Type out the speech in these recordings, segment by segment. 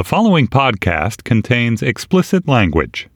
The following podcast contains explicit language.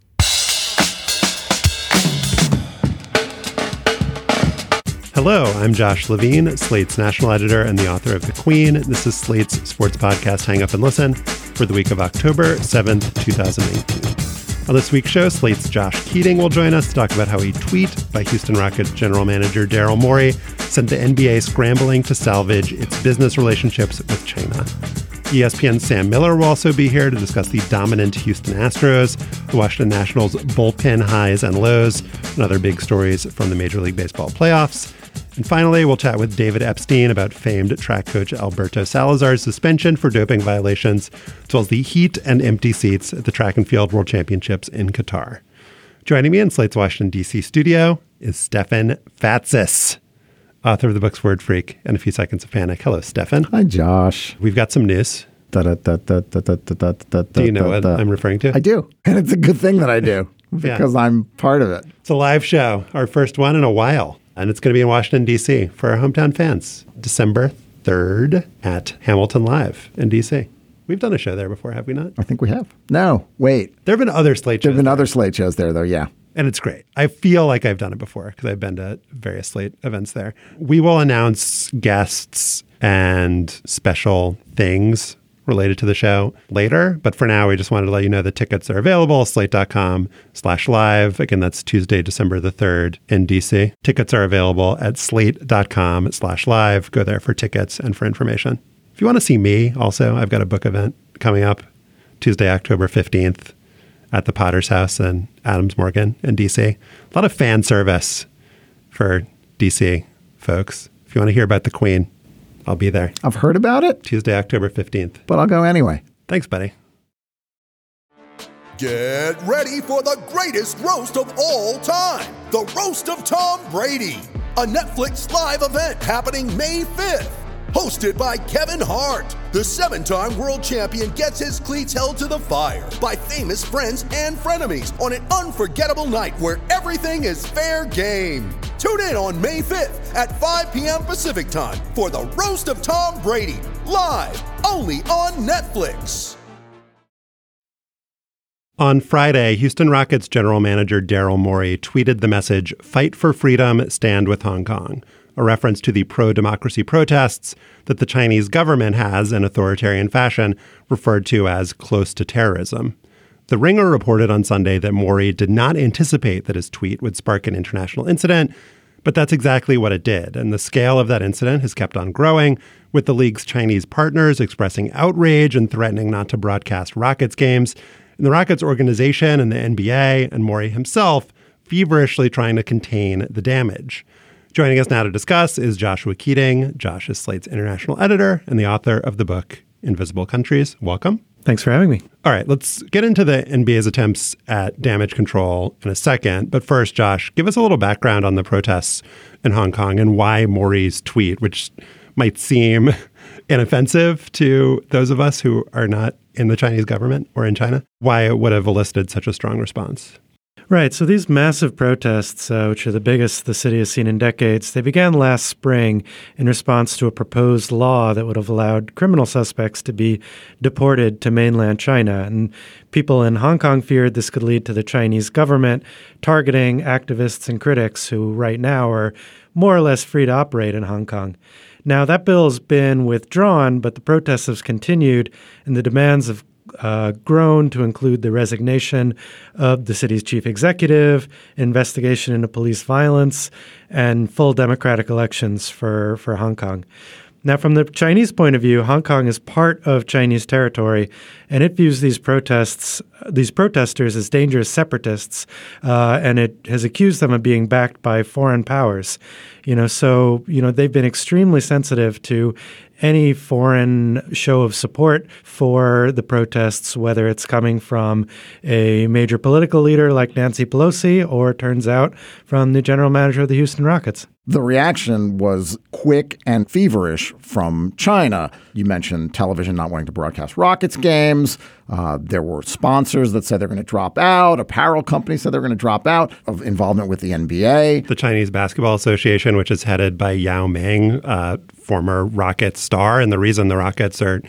Hello, I'm Josh Levin, Slate's national editor and the author of The Queen. This is Slate's sports podcast, Hang Up and Listen, for the week of October 7th, 2018. On this week's show, Slate's Josh Keating will join us to talk about how a tweet by Houston Rockets general manager Daryl Morey sent the NBA scrambling to salvage its business relationships with China. ESPN's Sam Miller will also be here to discuss the dominant Houston Astros, the Washington Nationals' bullpen highs and lows, and other big stories from the Major League Baseball playoffs. And finally, we'll chat with David Epstein about famed track coach Alberto Salazar's suspension for doping violations, as well as the heat and empty seats at the Track and Field World Championships in Qatar. Joining me in Slate's Washington, D.C. studio is Stefan Fatsis, author of the books Word Freak and A Few Seconds of Panic. Hello, Stefan. Hi, Josh. We've got some news. Da, da, da, da, da, da, da, da, Do you know what I'm referring to? I do. And it's a good thing that I do Yeah. because I'm part of it. It's a live show, our first one in a while. And it's going to be in Washington, D.C. for our hometown fans, December 3rd at Hamilton Live in D.C. We've done a show there before, have we not? I think we have. No, wait. There have been other slate There have been there, other slate shows there, though. Yeah. And it's great. I feel like I've done it before because I've been to various slate events there. We will announce guests and special things related to the show later. But for now, we just wanted to let you know the tickets are available, slate.com slash live. Again, that's Tuesday, December the 3rd in DC. Tickets are available at slate.com slash live. Go there for tickets and for information. If you want to see me also, I've got a book event coming up Tuesday, October 15th at the Potter's House in Adams Morgan in DC. A lot of fan service for DC folks. If you want to hear about the Queen, I'll be there I've heard about it, Tuesday, October 15th. but I'll go anyway. Thanks, buddy. Get ready for the greatest roast of all time the Roast of Tom Brady, a Netflix live event happening May 5th. Hosted by Kevin Hart, the seven time world champion gets his cleats held to the fire by famous friends and frenemies on an unforgettable night where everything is fair game. Tune in on May 5th at 5 p.m. Pacific time for the Roast of Tom Brady, live only on Netflix. On Friday, Houston Rockets general manager Daryl Morey tweeted the message Fight for freedom, stand with Hong Kong, a reference to the pro democracy protests that the Chinese government has, in authoritarian fashion, referred to as close to terrorism. The Ringer reported on Sunday that Morey did not anticipate that his tweet would spark an international incident, but that's exactly what it did. And the scale of that incident has kept on growing, with the league's Chinese partners expressing outrage and threatening not to broadcast Rockets games, and the Rockets organization and the NBA and Morey himself feverishly trying to contain the damage. Joining us now to discuss is Joshua Keating. Josh is Slate's international editor and the author of the book Invisible Countries. Welcome. Thanks for having me. All right, let's get into the NBA's attempts at damage control in a second. But first, Josh, give us a little background on the protests in Hong Kong and why Morey's tweet, which might seem inoffensive to those of us who are not in the Chinese government or in China, why it would have elicited such a strong response. Right. So these massive protests, uh, which are the biggest the city has seen in decades, they began last spring in response to a proposed law that would have allowed criminal suspects to be deported to mainland China. And people in Hong Kong feared this could lead to the Chinese government targeting activists and critics who, right now, are more or less free to operate in Hong Kong. Now, that bill has been withdrawn, but the protests have continued, and the demands have uh, grown to include the resignation of the city's chief executive, investigation into police violence, and full democratic elections for, for Hong Kong. Now, from the Chinese point of view, Hong Kong is part of Chinese territory, and it views these protests, these protesters, as dangerous separatists, uh, and it has accused them of being backed by foreign powers. You know, so you know they've been extremely sensitive to any foreign show of support for the protests, whether it's coming from a major political leader like Nancy Pelosi, or turns out from the general manager of the Houston Rockets. The reaction was quick and feverish from China. You mentioned television not wanting to broadcast Rockets games. Uh, there were sponsors that said they're going to drop out. Apparel companies said they're going to drop out of involvement with the NBA. The Chinese Basketball Association, which is headed by Yao Ming, uh, former Rockets star, and the reason the Rockets are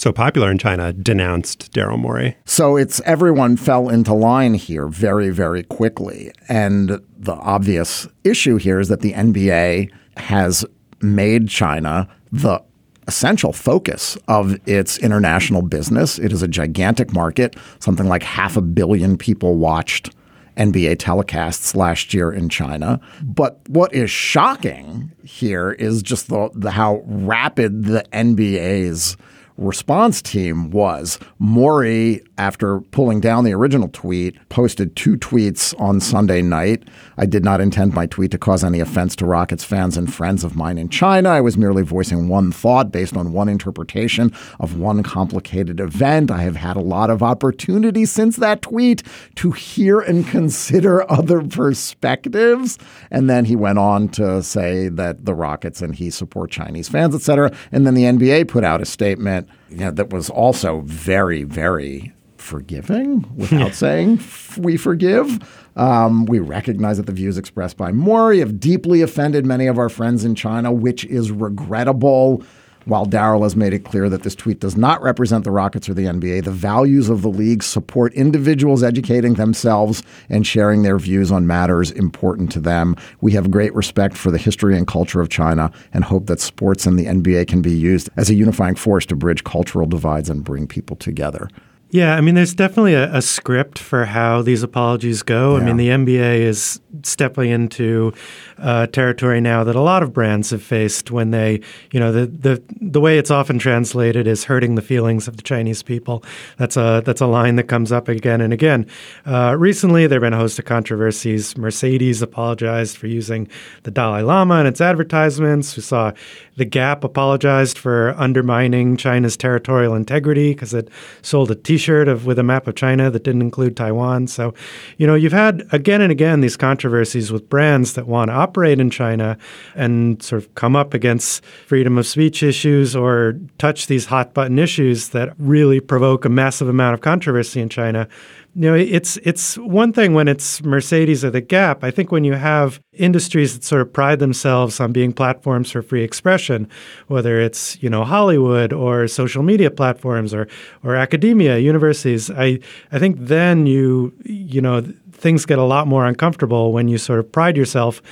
so popular in China, denounced Daryl Morey. So it's everyone fell into line here very, very quickly. And the obvious issue here is that the NBA has made China the essential focus of its international business. It is a gigantic market. Something like half a billion people watched NBA telecasts last year in China. But what is shocking here is just the, the how rapid the NBA's response team was. Morey, after pulling down the original tweet, posted two tweets on Sunday night. I did not intend my tweet to cause any offense to Rockets fans and friends of mine in China. I was merely voicing one thought based on one interpretation of one complicated event. I have had a lot of opportunity since that tweet to hear and consider other perspectives. And then he went on to say that the Rockets and he support Chinese fans, et cetera. And then the NBA put out a statement you know, that was also very, very forgiving without saying we forgive. Um, we recognize that the views expressed by Morey have deeply offended many of our friends in China, which is regrettable. While Daryl has made it clear that this tweet does not represent the Rockets or the NBA, the values of the league support individuals educating themselves and sharing their views on matters important to them. We have great respect for the history and culture of China and hope that sports and the NBA can be used as a unifying force to bridge cultural divides and bring people together. Yeah, I mean, there's definitely a, a, script for how these apologies go. Yeah. I mean, the NBA is stepping into uh, territory now that a lot of brands have faced when they, you know, the the the way it's often translated is hurting the feelings of the Chinese people. That's a that's a line that comes up again and again. Uh, recently, there have been a host of controversies. Mercedes apologized for using the Dalai Lama in its advertisements. We saw the Gap apologized for undermining China's territorial integrity because it sold a T-shirt of with a map of China that didn't include Taiwan. So, you know, you've had again and again these controversies with brands that want to operate in China and sort of come up against freedom of speech issues or touch these hot button issues that really provoke a massive amount of controversy in China you know, it's it's one thing when it's Mercedes or the Gap. I think when you have industries that sort of pride themselves on being platforms for free expression, whether it's you know Hollywood or social media platforms or or academia, universities, I I think then you you know things get a lot more uncomfortable when you sort of pride yourself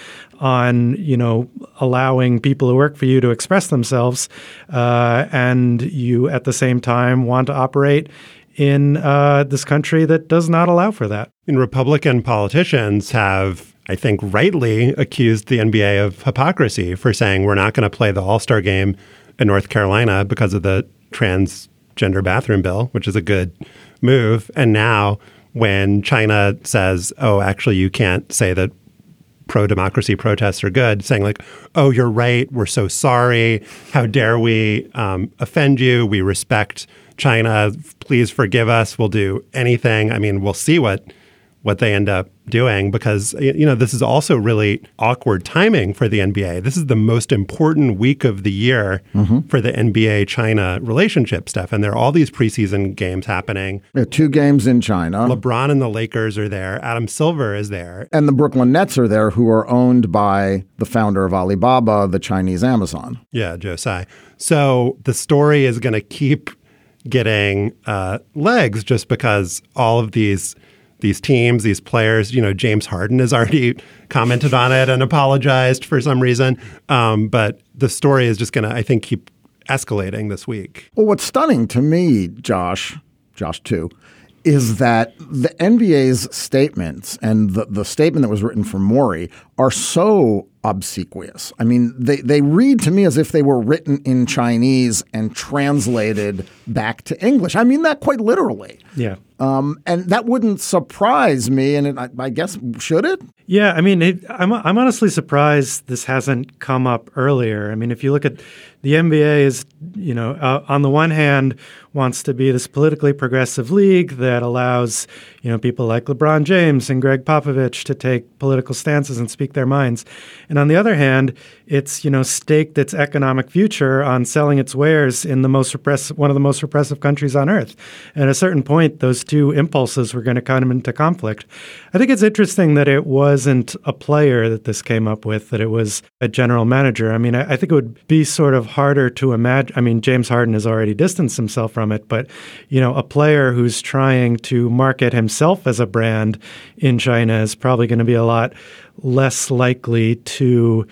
on you know allowing people who work for you to express themselves, uh, and you at the same time want to operate in uh, this country that does not allow for that. And Republican politicians have, I think, rightly accused the NBA of hypocrisy for saying we're not going to play the All Star game in North Carolina because of the transgender bathroom bill, which is a good move. And now, when China says, oh, actually, you can't say that pro democracy protests are good, saying, like, oh, you're right. We're so sorry. How dare we um, offend you? We respect China, please forgive us. We'll do anything. I mean, we'll see what what they end up doing because you know this is also really awkward timing for the NBA. This is the most important week of the year mm-hmm. for the NBA China relationship stuff, and there are all these preseason games happening. There are two games in China. LeBron and the Lakers are there. Adam Silver is there, and the Brooklyn Nets are there, who are owned by the founder of Alibaba, the Chinese Amazon. Yeah, Joe Tsai. So the story is going to keep getting uh, legs just because all of these these teams, these players, you know, James Harden has already commented on it and apologized for some reason. Um, but the story is just going to, I think, keep escalating this week. Well, what's stunning to me, Josh, Josh too, is that the NBA's statements and the, the statement that was written for Morey are so obsequious. I mean, they, they read to me as if they were written in Chinese and translated back to English. I mean that quite literally. Yeah. Um, and that wouldn't surprise me. And it, I, I, guess, should it? Yeah. I mean, it, I'm, I'm honestly surprised this hasn't come up earlier. I mean, if you look at the NBA is, you know, uh, on the one hand, wants to be this politically progressive league that allows, you know, people like LeBron James and Gregg Popovich to take political stances and speak their minds. And on the other hand, it's, you know, staked its economic future on selling its wares in the most repressive, one of the most repressive countries on earth. And at a certain point, those two impulses were going to come into conflict. I think it's interesting that it wasn't a player that this came up with, that it was a general manager. I mean, I, I think it would be sort of harder to imagine. I mean, James Harden has already distanced himself from it, but, you know, a player who's trying to market himself as a brand in China is probably going to be a lot less likely to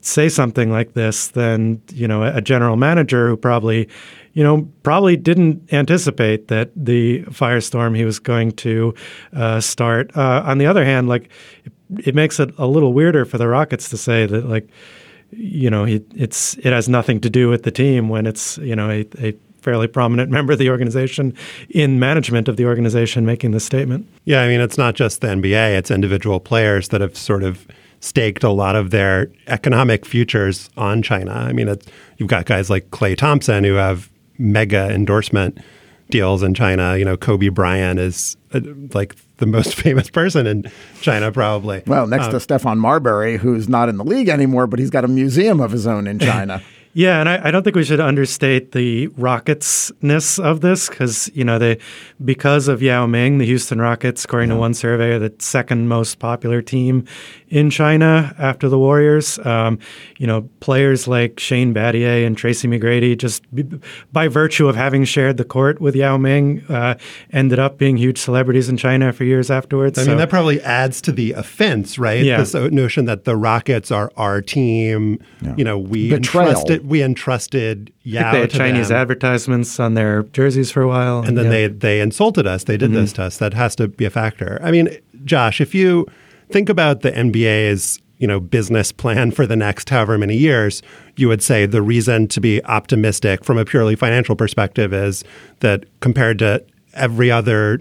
say something like this than you know a general manager who probably you know probably didn't anticipate that the firestorm he was going to uh, start. Uh, on the other hand, like it, makes it a little weirder for the Rockets to say that like you know it's it has nothing to do with the team when it's you know a, a fairly prominent member of the organization in management of the organization making this statement. Yeah, I mean, it's not just the NBA, it's individual players that have sort of staked a lot of their economic futures on China. I mean, you've got guys like Klay Thompson who have mega endorsement deals in China. You know, Kobe Bryant is uh, like the most famous person in China, probably. Well, next um, to Stephon Marbury, who's not in the league anymore, but he's got a museum of his own in China. Yeah, and I, I, don't think we should understate the Rockets-ness of this because you know they because of Yao Ming, the Houston Rockets, according yeah. to one survey, are the second most popular team in China after the Warriors. Um, you know, players like Shane Battier and Tracy McGrady, just b- by virtue of having shared the court with Yao Ming, uh, ended up being huge celebrities in China for years afterwards. I so. mean, that probably adds to the offense, right? Yeah. This notion that the Rockets are our team. Yeah. You know, we Betrayal. entrusted we entrusted Yao they had to Chinese them. advertisements on their jerseys for a while, and then yeah. they they insulted us. They did mm-hmm. this to us. That has to be a factor. I mean, Josh, if you think about the NBA's you know business plan for the next however many years, you would say the reason to be optimistic from a purely financial perspective is that compared to every other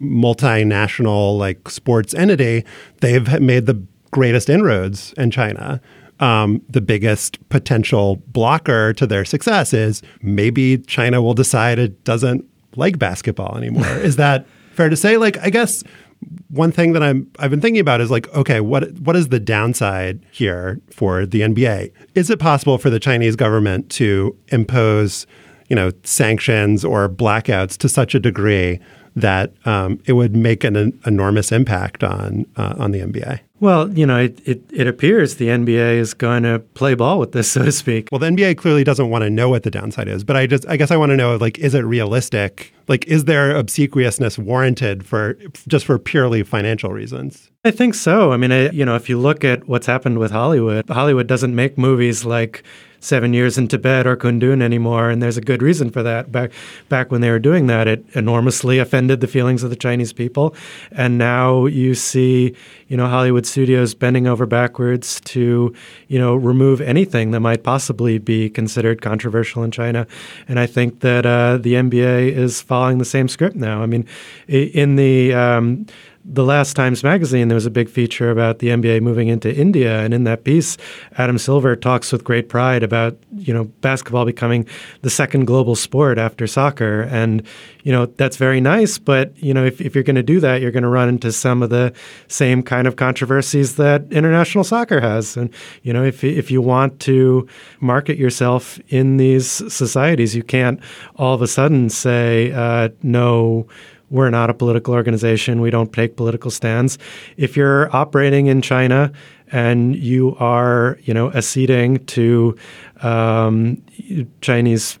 multinational like sports entity, they've made the greatest inroads in China um, the biggest potential blocker to their success is maybe China will decide it doesn't like basketball anymore. is that fair to say? Like, I guess one thing that I'm I've been thinking about is like, okay, what what is the downside here for the NBA? Is it possible for the Chinese government to impose, you know, sanctions or blackouts to such a degree that um, it would make an, an enormous impact on uh, on the NBA? Well, you know, it, it, it, appears the NBA is going to play ball with this, so to speak. Well, the NBA clearly doesn't want to know what the downside is, but I just I guess I want to know like is it realistic? Like is there obsequiousness warranted for just for purely financial reasons? I think so. I mean, I, you know, if you look at what's happened with Hollywood, Hollywood doesn't make movies like Seven Years in Tibet or Kundun anymore, and there's a good reason for that. Back back when they were doing that, it enormously offended the feelings of the Chinese people, and now you see, you know, Hollywood studios bending over backwards to, you know, remove anything that might possibly be considered controversial in China, and I think that uh, the NBA is following the same script now. I mean, in the um, the last Times Magazine, there was a big feature about the NBA moving into India, and in that piece, Adam Silver talks with great pride about you know basketball becoming the second global sport after soccer, and you know that's very nice. But you know if, if you're going to do that, you're going to run into some of the same kind of controversies that international soccer has, and you know if if you want to market yourself in these societies, you can't all of a sudden say uh, no we're not a political organization. We don't take political stands. If you're operating in China and you are, you know, acceding to um, Chinese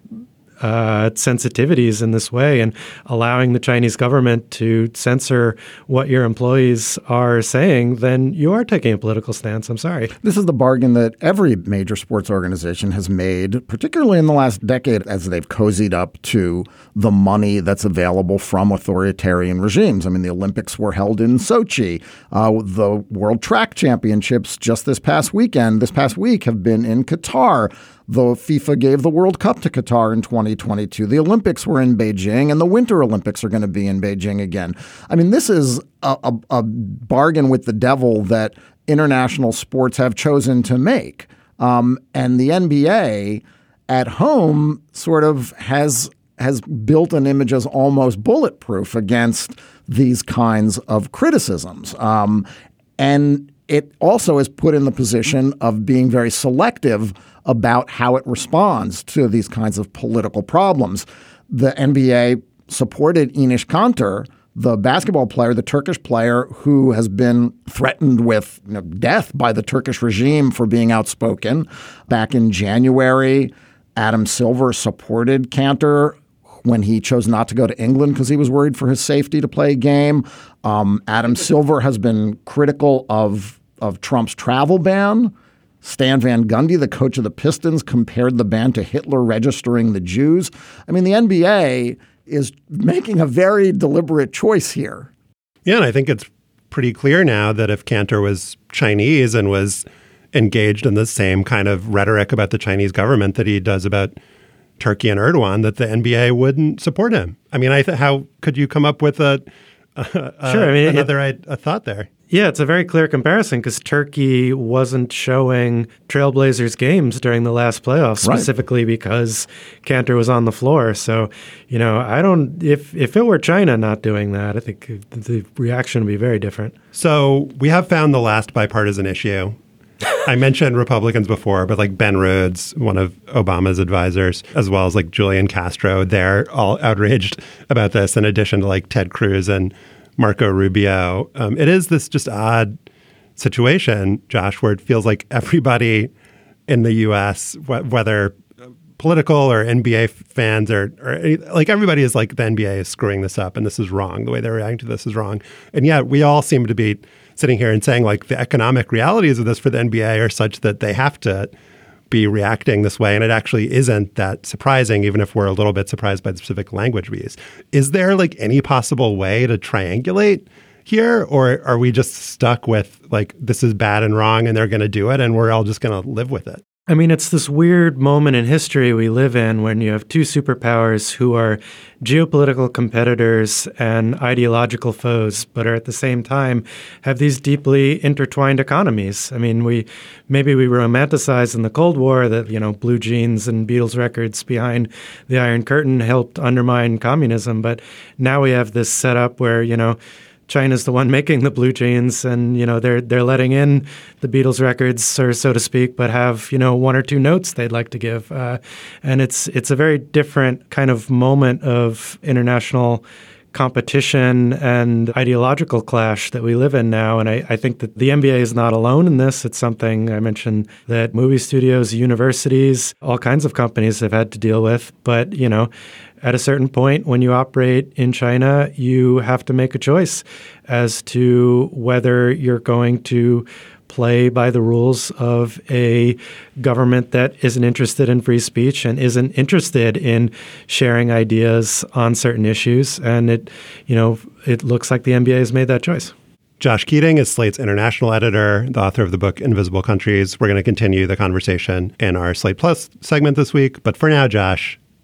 uh, sensitivities in this way and allowing the Chinese government to censor what your employees are saying, then you are taking a political stance. I'm sorry. This is the bargain that every major sports organization has made, particularly in the last decade, as they've cozied up to the money that's available from authoritarian regimes. I mean, the Olympics were held in Sochi. Uh, the World Track Championships just this past weekend, this past week, have been in Qatar. The FIFA gave the World Cup to Qatar in 2022. The Olympics were in Beijing, and the Winter Olympics are going to be in Beijing again. I mean, this is a, a, a bargain with the devil that international sports have chosen to make. Um, and the NBA at home sort of has has built an image as almost bulletproof against these kinds of criticisms. Um, and it also is put in the position of being very selective about how it responds to these kinds of political problems. The NBA supported Enes Kanter, the basketball player, the Turkish player who has been threatened with you know, death by the Turkish regime for being outspoken. Back in January, Adam Silver supported Kanter when he chose not to go to England because he was worried for his safety to play a game. Um, Adam Silver has been critical of of Trump's travel ban. Stan Van Gundy, the coach of the Pistons, compared the ban to Hitler registering the Jews. I mean, the NBA is making a very deliberate choice here. Yeah, and I think it's pretty clear now that if Kanter was Chinese and was engaged in the same kind of rhetoric about the Chinese government that he does about Turkey and Erdogan, that the NBA wouldn't support him. I mean, I th- how could you come up with a, a sure? I mean, another it, a thought there. Yeah, it's a very clear comparison because Turkey wasn't showing Trailblazers games during the last playoffs specifically right. because Kanter was on the floor. So, you know, I don't if if it were China not doing that, I think the reaction would be very different. So, we have found the last bipartisan issue. I mentioned Republicans before, but like Ben Rhodes, one of Obama's advisors, as well as like Julian Castro, they're all outraged about this in addition to like Ted Cruz and Marco Rubio. Um, it is this just odd situation, Josh, where it feels like everybody in the U.S., wh- whether political or NBA fans or, or, like everybody is like the NBA is screwing this up and this is wrong. The way they're reacting to this is wrong. And yet we all seem to be sitting here and saying like the economic realities of this for the NBA are such that they have to be reacting this way. And it actually isn't that surprising, even if we're a little bit surprised by the specific language we use. Is there like any possible way to triangulate here? Or are we just stuck with like, this is bad and wrong and they're going to do it and we're all just going to live with it? I mean, it's this weird moment in history we live in when you have two superpowers who are geopolitical competitors and ideological foes, but are at the same time have these deeply intertwined economies. I mean, we maybe we romanticize in the Cold War that, you know, blue jeans and Beatles records behind the Iron Curtain helped undermine communism, but now we have this setup where, you know, China's the one making the blue jeans, and you know they're they're letting in the Beatles records, or so to speak, but have you know one or two notes they'd like to give, uh, and it's it's a very different kind of moment of international competition and ideological clash that we live in now. And I, I, think that the NBA is not alone in this. It's something I mentioned that movie studios, universities, all kinds of companies have had to deal with. But, you know, at a certain point, when you operate in China, you have to make a choice as to whether you're going to play by the rules of a government that isn't interested in free speech and isn't interested in sharing ideas on certain issues. And it, you know, it looks like the NBA has made that choice. Josh Keating is Slate's international editor, the author of the book Invisible Countries. We're going to continue the conversation in our Slate Plus segment this week. But for now, Josh,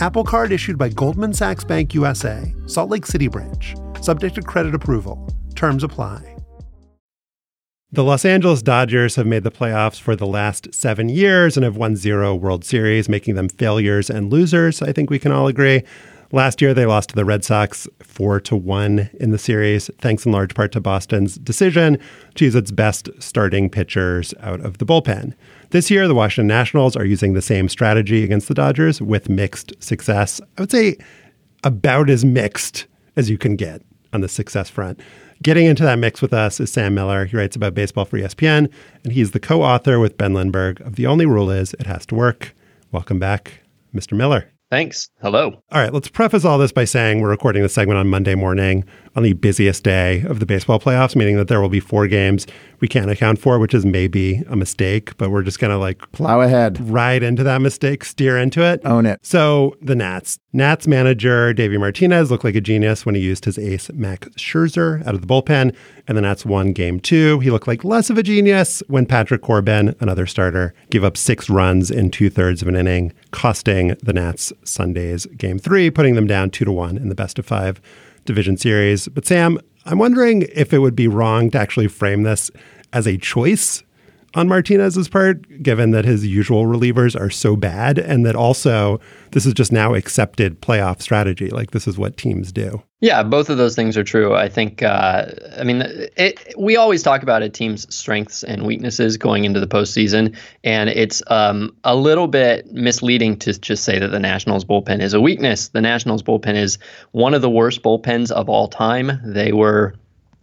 Apple Card issued by Goldman Sachs Bank USA, Salt Lake City branch, subject to credit approval. Terms apply. The Los Angeles Dodgers have made the playoffs for the last seven years and have won zero World Series, making them failures and losers. I think we can all agree. Last year, they lost to the Red Sox four to one in the series, thanks in large part to Boston's decision to use its best starting pitchers out of the bullpen. This year, the Washington Nationals are using the same strategy against the Dodgers with mixed success. I would say about as mixed as you can get on the success front. Getting into that mix with us is Sam Miller. He writes about baseball for ESPN, and he's the co author with Ben Lindbergh of The Only Rule Is It Has to Work. Welcome back, Mr. Miller. Thanks. Hello. All right, let's preface all this by saying we're recording the segment on Monday morning on the busiest day of the baseball playoffs, meaning that there will be four games we can't account for, which is maybe a mistake, but we're just going to like plow ahead, ride into that mistake, steer into it, own it. So the Nats. Nats manager Davey Martinez looked like a genius when he used his ace Max Scherzer out of the bullpen, and the Nats won game two. He looked like less of a genius when Patrick Corbin, another starter, gave up six runs in two thirds of an inning, costing the Nats Sunday's game three, putting them down two to one in the best of five division series. But Sam, I'm wondering if it would be wrong to actually frame this as a choice on Martinez's part, given that his usual relievers are so bad, and that also this is just now accepted playoff strategy. Like this is what teams do. Yeah, both of those things are true. I think. Uh, I mean, it, we always talk about a team's strengths and weaknesses going into the postseason, and it's um, a little bit misleading to just say that the Nationals bullpen is a weakness. The Nationals bullpen is one of the worst bullpens of all time. They were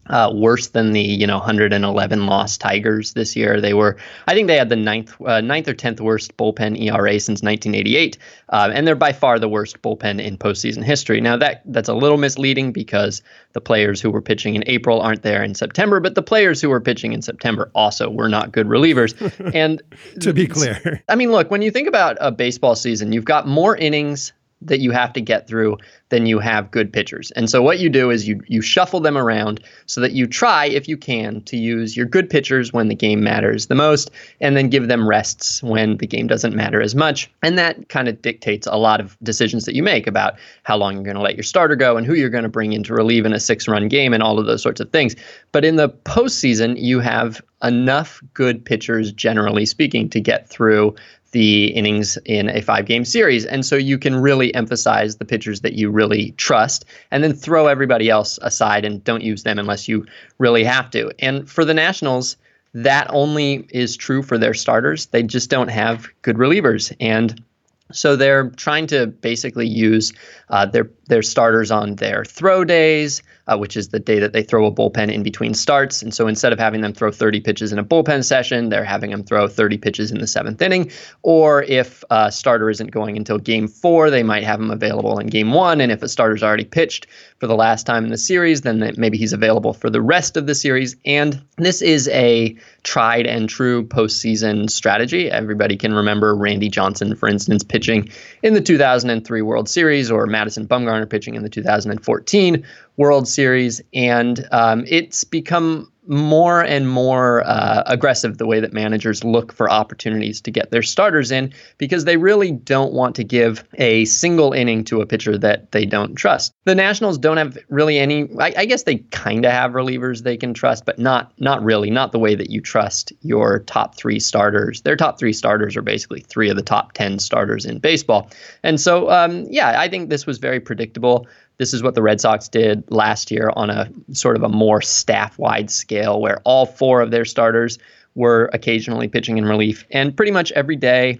uh, worse than the you know 111 lost Tigers this year. They were, I think they had the ninth, uh, ninth or tenth worst bullpen ERA since 1988, uh, and they're by far the worst bullpen in postseason history. Now that that's a little misleading because the players who were pitching in April aren't there in September, but the players who were pitching in September also were not good relievers. And to be clear, I mean, look, when you think about a baseball season, you've got more innings that you have to get through than you have good pitchers. And so what you do is you you shuffle them around so that you try if you can to use your good pitchers when the game matters the most and then give them rests when the game doesn't matter as much. And that kind of dictates a lot of decisions that you make about how long you're going to let your starter go and who you're going to bring in to relieve in a six-run game and all of those sorts of things. But in the postseason, you have enough good pitchers generally speaking to get through the innings in a five game series. And so you can really emphasize the pitchers that you really trust and then throw everybody else aside and don't use them unless you really have to. And for the Nationals, that only is true for their starters. They just don't have good relievers. And so they're trying to basically use uh, their their starters on their throw days, uh, which is the day that they throw a bullpen in between starts. And so instead of having them throw 30 pitches in a bullpen session, they're having them throw 30 pitches in the seventh inning. Or if a starter isn't going until game four, they might have him available in game one. And if a starter's already pitched for the last time in the series, then maybe he's available for the rest of the series. And this is a tried and true postseason strategy. Everybody can remember Randy Johnson, for instance, pitching in the 2003 World Series, or Madison Bumgarner pitching in the 2014 World Series, and um, it's become more and more uh, aggressive the way that managers look for opportunities to get their starters in because they really don't want to give a single inning to a pitcher that they don't trust. The Nationals don't have really any. I, I guess they kind of have relievers they can trust, but not not really, not the way that you trust your top three starters. Their top three starters are basically three of the top ten starters in baseball, and so um, yeah, I think this was very predictable. This is what the Red Sox did last year on a sort of a more staff wide scale where all four of their starters were occasionally pitching in relief. And pretty much every day,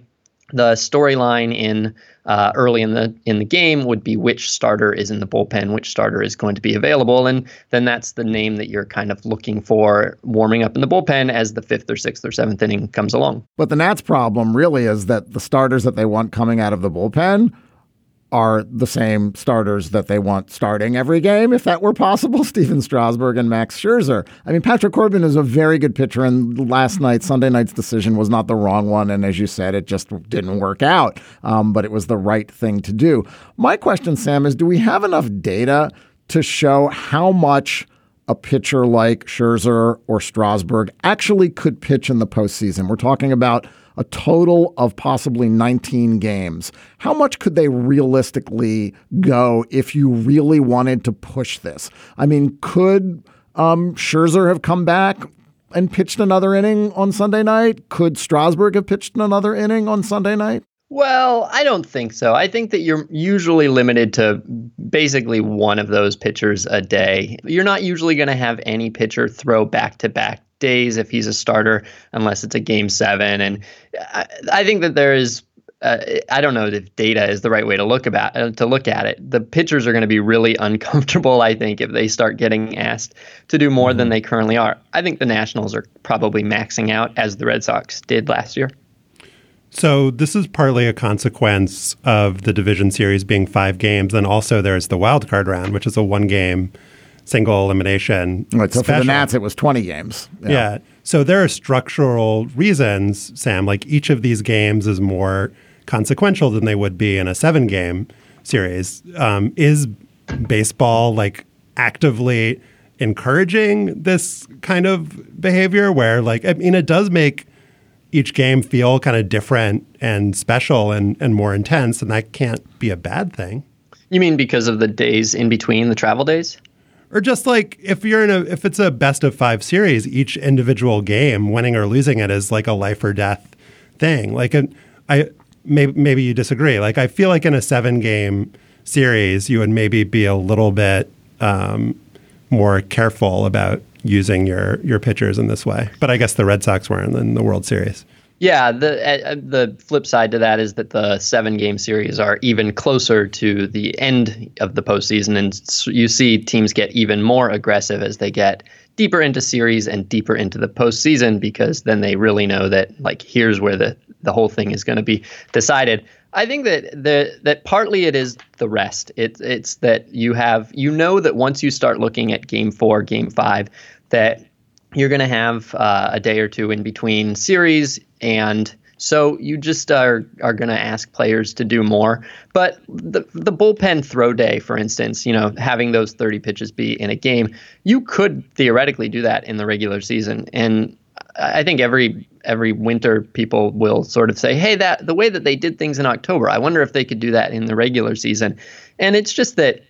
the storyline in uh, early in the in the game would be which starter is in the bullpen, which starter is going to be available, and then that's the name that you're kind of looking for warming up in the bullpen as the fifth or sixth or seventh inning comes along. But the Nats' problem really is that the starters that they want coming out of the bullpen are the same starters that they want starting every game, if that were possible. Stephen Strasburg and Max Scherzer. I mean, Patrick Corbin is a very good pitcher, and last night, Sunday night's decision was not the wrong one. And as you said, it just didn't work out, um, but it was the right thing to do. My question, Sam, is do we have enough data to show how much? a pitcher like Scherzer or Strasburg actually could pitch in the postseason. We're talking about a total of possibly 19 games. How much could they realistically go if you really wanted to push this? I mean, could um, Scherzer have come back and pitched another inning on Sunday night? Could Strasburg have pitched another inning on Sunday night? Well, I don't think so. I think that you're usually limited to basically one of those pitchers a day. You're not usually going to have any pitcher throw back to back days if he's a starter, unless it's a game seven. And I, I think that there is. Uh, I don't know if data is the right way to look about uh, to look at it. The pitchers are going to be really uncomfortable, I think, if they start getting asked to do more mm-hmm. than they currently are. I think the Nationals are probably maxing out as the Red Sox did last year. So this is partly a consequence of the division series being five games, and also there's the wild card round, which is a one game single elimination. Right, so special. for the Nats, it was 20 games. Yeah. yeah. So there are structural reasons, Sam. Like each of these games is more consequential than they would be in a seven game series. Um, is baseball like actively encouraging this kind of behavior where, like, I mean, it does make each game feel kind of different and special and, and more intense, and that can't be a bad thing. You mean because of the days in between the travel days? Or just like if you're in a if it's a best of five series, each individual game, winning or losing it is like a life or death thing. Like an, I maybe maybe you disagree. Like I feel like in a seven game series, you would maybe be a little bit um, more careful about using your your pitchers in this way. But I guess the Red Sox weren't in the World Series. Yeah, the uh, the flip side to that is that the seven game series are even closer to the end of the postseason, and you see teams get even more aggressive as they get deeper into series and deeper into the postseason because then they really know that like here's where the the whole thing is going to be decided. I think that the that partly it is the rest. It's it's that you have you know that once you start looking at game four, game five, that you're going to have uh, a day or two in between series and so you just are are going to ask players to do more. But the the bullpen throw day, for instance, you know, having those 30 pitches be in a game, you could theoretically do that in the regular season. And I think every every winter people will sort of say, "Hey, that the way that they did things in October, I wonder if they could do that in the regular season." And it's just that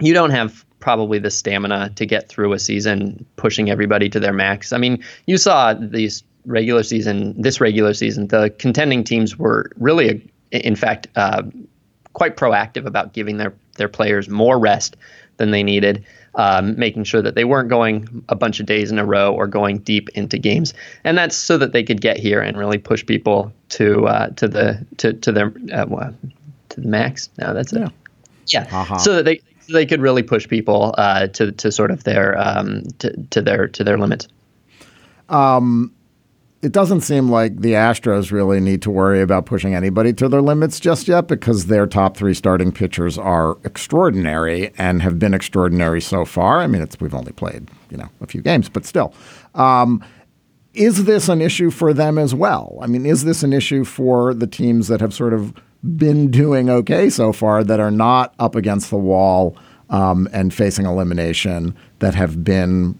you don't have probably the stamina to get through a season pushing everybody to their max. I mean, you saw these regular season, this regular season, the contending teams were really, in fact, uh, quite proactive about giving their their players more rest than they needed, um, making sure that they weren't going a bunch of days in a row or going deep into games, and that's so that they could get here and really push people to uh, to the to to their uh, to the max. No, that's it. Yeah, uh-huh. so that they they could really push people uh, to to sort of their um, to, to their to their limits. Um, it doesn't seem like the Astros really need to worry about pushing anybody to their limits just yet because their top three starting pitchers are extraordinary and have been extraordinary so far. I mean, it's we've only played you know a few games, but still. Um, is this an issue for them as well? I mean, is this an issue for the teams that have sort of been doing okay so far that are not up against the wall um, and facing elimination that have been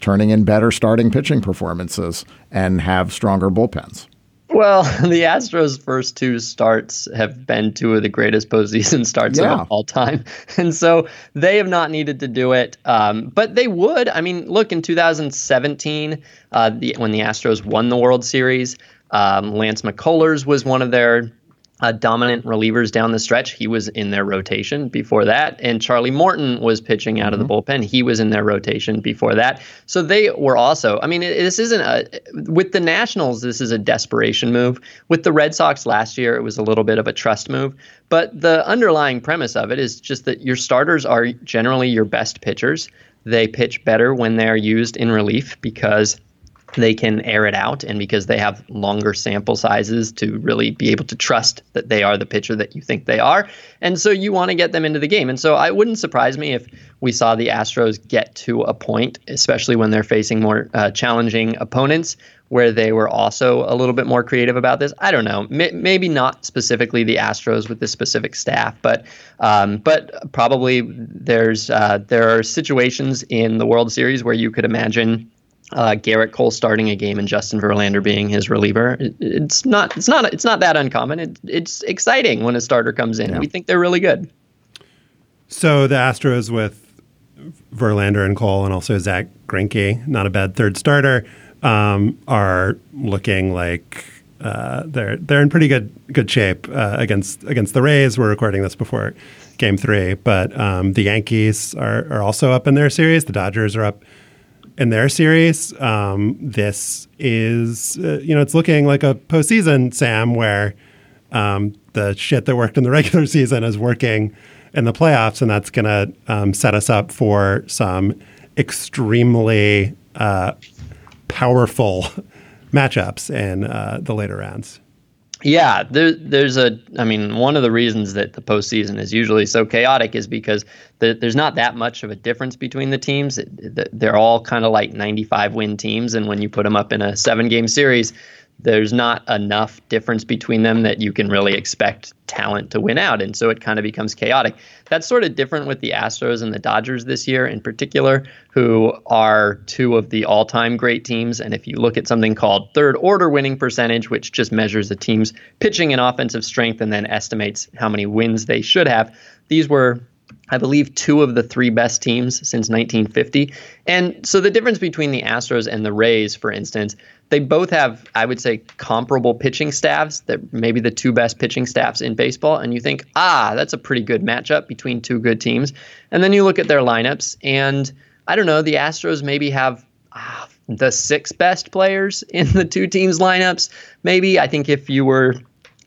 turning in better starting pitching performances and have stronger bullpens. Well, the Astros' first two starts have been two of the greatest postseason starts yeah. of all time. And so they have not needed to do it. Um, but they would. I mean, look, in 2017, uh, the, when the Astros won the World Series, um, Lance McCullers was one of their uh, dominant relievers down the stretch. He was in their rotation before that. And Charlie Morton was pitching out mm-hmm. of the mm-hmm. bullpen. He was in their rotation before that. So they were also, I mean, it, this isn't a, with the Nationals, this is a desperation move. With the Red Sox last year, it was a little bit of a trust move. But the underlying premise of it is just that your starters are generally your best pitchers. They pitch better when they're used in relief because they can air it out and because they have longer sample sizes to really be able to trust that they are the pitcher that you think they are. And so you want to get them into the game. And so I wouldn't surprise me if we saw the Astros get to a point, especially when they're facing more uh, challenging opponents, where they were also a little bit more creative about this. I don't know, M- maybe not specifically the Astros with this specific staff, but um, but probably there's uh, there are situations in the World Series where you could imagine uh, Gerrit Cole starting a game and Justin Verlander being his reliever. It, it's not it's not it's not that uncommon. It, it's exciting when a starter comes in. Yeah. We think they're really good. So the Astros with Verlander and Cole and also Zack Greinke, not a bad third starter, um, are looking like uh, they're they're in pretty good good shape uh, against against the Rays. We're recording this before Game Three, but um, the Yankees are, are also up in their series. The Dodgers are up in their series. Um, this is, uh, you know, it's looking like a postseason, Sam, where um, the shit that worked in the regular season is working in the playoffs, and that's going to um, set us up for some extremely uh, powerful matchups in uh, the later rounds. Yeah, there, there's a. I mean, one of the reasons that the postseason is usually so chaotic is because the, there's not that much of a difference between the teams. They're all kind of like 95 win teams, and when you put them up in a seven game series, there's not enough difference between them that you can really expect talent to win out. And so it kind of becomes chaotic. That's sort of different with the Astros and the Dodgers this year in particular, who are two of the all time great teams. And if you look at something called third order winning percentage, which just measures a team's pitching and offensive strength and then estimates how many wins they should have, these were I believe, two of the three best teams since 1950. And so the difference between the Astros and the Rays, for instance, they both have, I would say, comparable pitching staffs. That maybe the two best pitching staffs in baseball. And you think, ah, that's a pretty good matchup between two good teams. And then you look at their lineups, and I don't know, the Astros maybe have ah, the six best players in the two teams' lineups. Maybe I think if you were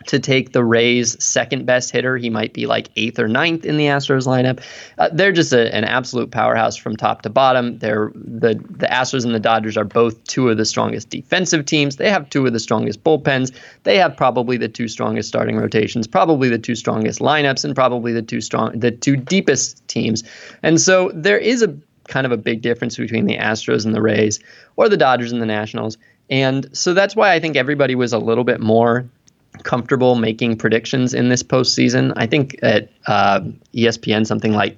to take the Rays' second best hitter. He might be like eighth or ninth in the Astros lineup. Uh, they're just a, an absolute powerhouse from top to bottom. They're the the Astros and the Dodgers are both two of the strongest defensive teams. They have two of the strongest bullpens. They have probably the two strongest starting rotations, probably the two strongest lineups, and probably the two strong the two deepest teams. And so there is a kind of a big difference between the Astros and the Rays, or the Dodgers and the Nationals. And so that's why I think everybody was a little bit more comfortable making predictions in this postseason. I think at uh, ESPN, something like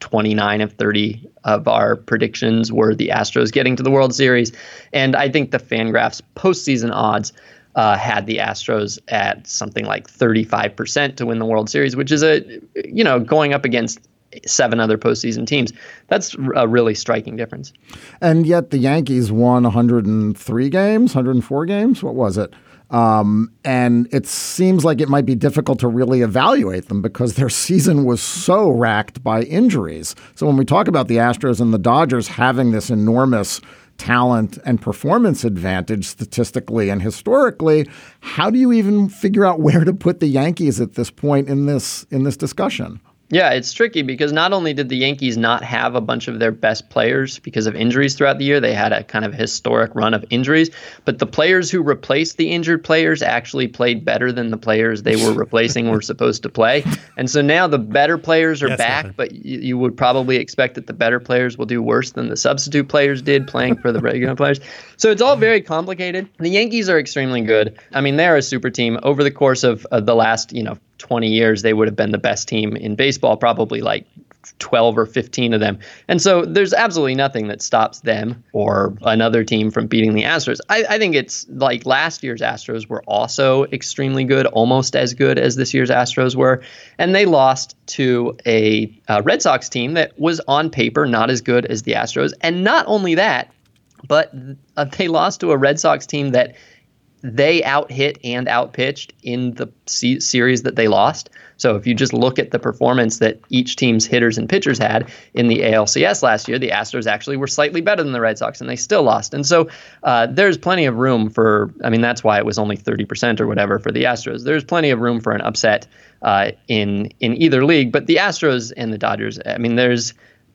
29 of 30 of our predictions were the Astros getting to the World Series. And I think the Fangraphs postseason odds uh, had the Astros at something like 35% to win the World Series, which is a, you know, going up against seven other postseason teams. That's a really striking difference. And yet the Yankees won 103 games, 104 games. What was it? Um, and it seems like it might be difficult to really evaluate them because their season was so racked by injuries. So when we talk about the Astros and the Dodgers having this enormous talent and performance advantage statistically and historically, how do you even figure out where to put the Yankees at this point in this in this discussion? Yeah, it's tricky because not only did the Yankees not have a bunch of their best players because of injuries throughout the year, they had a kind of historic run of injuries, but the players who replaced the injured players actually played better than the players they were replacing were supposed to play. And so now the better players are yes, back, but you, you would probably expect that the better players will do worse than the substitute players did playing for the regular players. So it's all very complicated. The Yankees are extremely good. I mean, they're a super team. Over the course of, of the last, you know, 20 years, they would have been the best team in baseball, probably like 12 or 15 of them. And so there's absolutely nothing that stops them or another team from beating the Astros. I, I, think it's like last year's Astros were also extremely good, almost as good as this year's Astros were. And they lost to a, a Red Sox team that was on paper not as good as the Astros. And not only that, but uh, they lost to a Red Sox team that they out hit and out pitched in the c- series that they lost. So if you just look at the performance that each team's hitters and pitchers had in the ALCS last year, the Astros actually were slightly better than the Red Sox, and they still lost. And so uh, there's plenty of room for. I mean, that's why it was only 30% or whatever for the Astros. There's plenty of room for an upset uh, in in either league. But the Astros and the Dodgers. I mean, there's.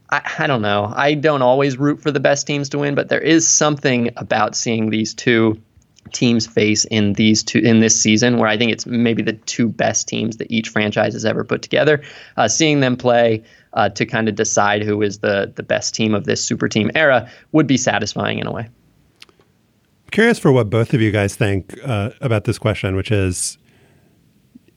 I, I don't know. I don't always root for the best teams to win, but there is something about seeing these two teams face in these two in this season, where I think it's maybe the two best teams that each franchise has ever put together. Uh, seeing them play uh, to kind of decide who is the the best team of this super team era would be satisfying in a way. I'm curious for what both of you guys think uh, about this question, which is: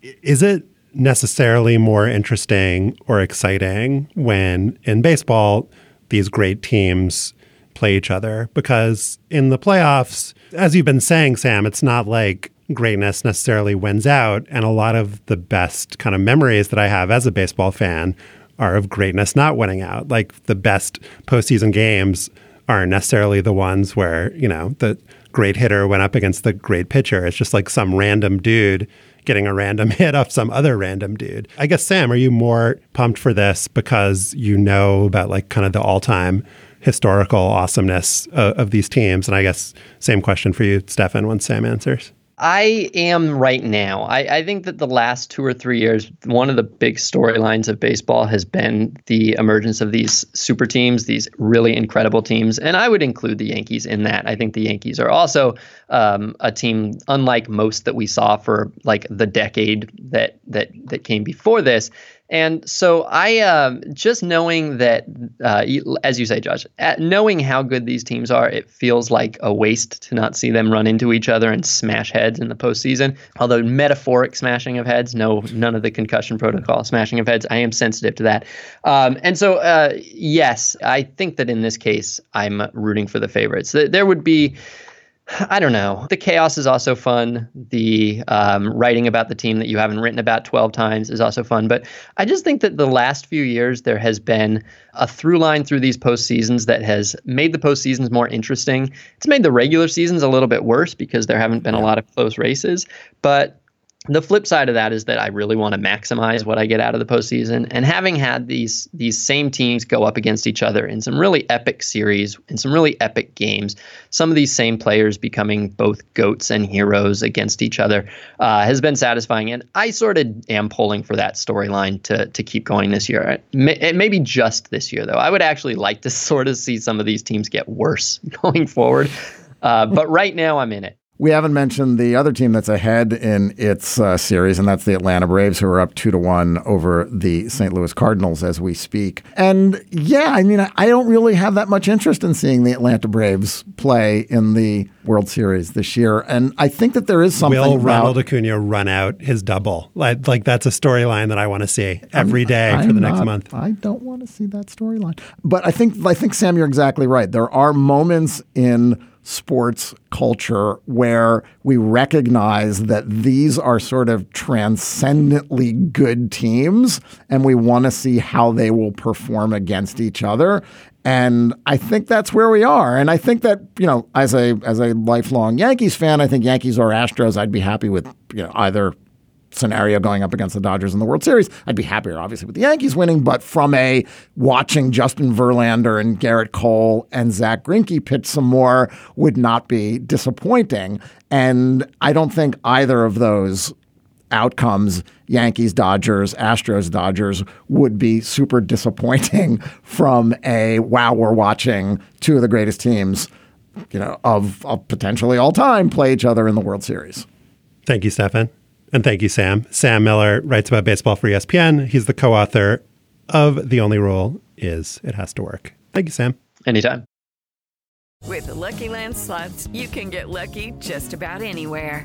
Is it necessarily more interesting or exciting when in baseball these great teams play each other? Because in the playoffs as you've been saying, Sam, it's not like greatness necessarily wins out. And a lot of the best kind of memories that I have as a baseball fan are of greatness not winning out. Like the best postseason games aren't necessarily the ones where, you know, the great hitter went up against the great pitcher. It's just like some random dude getting a random hit off some other random dude. I guess, Sam, are you more pumped for this because you know about like kind of the all time historical awesomeness of, of these teams? And I guess same question for you, Stefan, once Sam answers. I am right now. I, I, think that the last two or three years, one of the big storylines of baseball has been the emergence of these super teams, these really incredible teams. And I would include the Yankees in that. I think the Yankees are also um, a team unlike most that we saw for like the decade that that that came before this. And so I um, just knowing that, uh, as you say, Josh, knowing how good these teams are, it feels like a waste to not see them run into each other and smash heads in the postseason. Although metaphoric smashing of heads, no, none of the concussion protocol smashing of heads. I am sensitive to that. Um, and so, uh, yes, I think that in this case, I'm rooting for the favorites. There would be I don't know. The chaos is also fun. The um, writing about the team that you haven't written about 12 times is also fun. But I just think that the last few years, there has been a through line through these postseasons that has made the postseasons more interesting. It's made the regular seasons a little bit worse because there haven't been a lot of close races. But the flip side of that is that I really want to maximize what I get out of the postseason. And having had these these same teams go up against each other in some really epic series, in some really epic games, some of these same players becoming both goats and heroes against each other uh, has been satisfying. And I sort of am pulling for that storyline to to keep going this year. It may be just this year though. I would actually like to sort of see some of these teams get worse going forward. Uh, but right now, I'm in it. We haven't mentioned the other team that's ahead in its uh, series, and that's the Atlanta Braves, who are up two to one over the St. Louis Cardinals as we speak. And yeah, I mean, I don't really have that much interest in seeing the Atlanta Braves play in the World Series this year. And I think that there is something. Will about, Ronald Acuna run out his double? Like, like that's a storyline that I want to see every day I'm for the not, next month. I don't want to see that storyline. But I think I think Sam, you're exactly right. There are moments in sports culture where we recognize that these are sort of transcendently good teams and we want to see how they will perform against each other. And I think that's where we are. And I think that, you know, as a as a lifelong Yankees fan, I think Yankees or Astros, I'd be happy with, you know, either scenario going up against the Dodgers in the World Series. I'd be happier, obviously, with the Yankees winning, but from a watching Justin Verlander and Gerrit Cole and Zack Greinke pitch some more would not be disappointing. And I don't think either of those outcomes, Yankees, Dodgers, Astros, Dodgers, would be super disappointing from a wow, we're watching two of the greatest teams, you know, of, of potentially all time play each other in the World Series. Thank you, Stefan. And thank you, Sam. Sam Miller writes about baseball for ESPN. He's the co author of The Only Rule Is It Has to Work. Thank you, Sam. Anytime. With the Lucky Land slots, you can get lucky just about anywhere.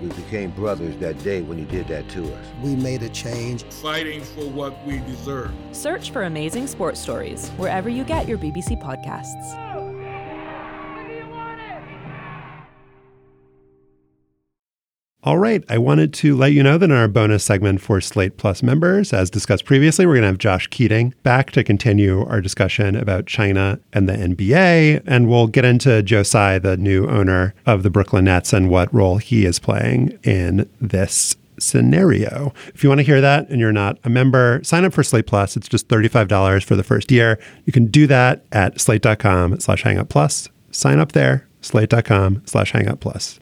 We became brothers that day when you did that to us. We made a change. Fighting for what we deserve. Search for Amazing Sports Stories wherever you get your BBC podcasts. All right. I wanted to let you know that in our bonus segment for Slate Plus members, as discussed previously, we're going to have Josh Keating back to continue our discussion about China and the NBA. And we'll get into Joe Tsai, the new owner of the Brooklyn Nets, and what role he is playing in this scenario. If you want to hear that and you're not a member, sign up for Slate Plus. It's just $35 for the first year. You can do that at slate.com slash hangup plus. Sign up there, slate.com slash hangup plus.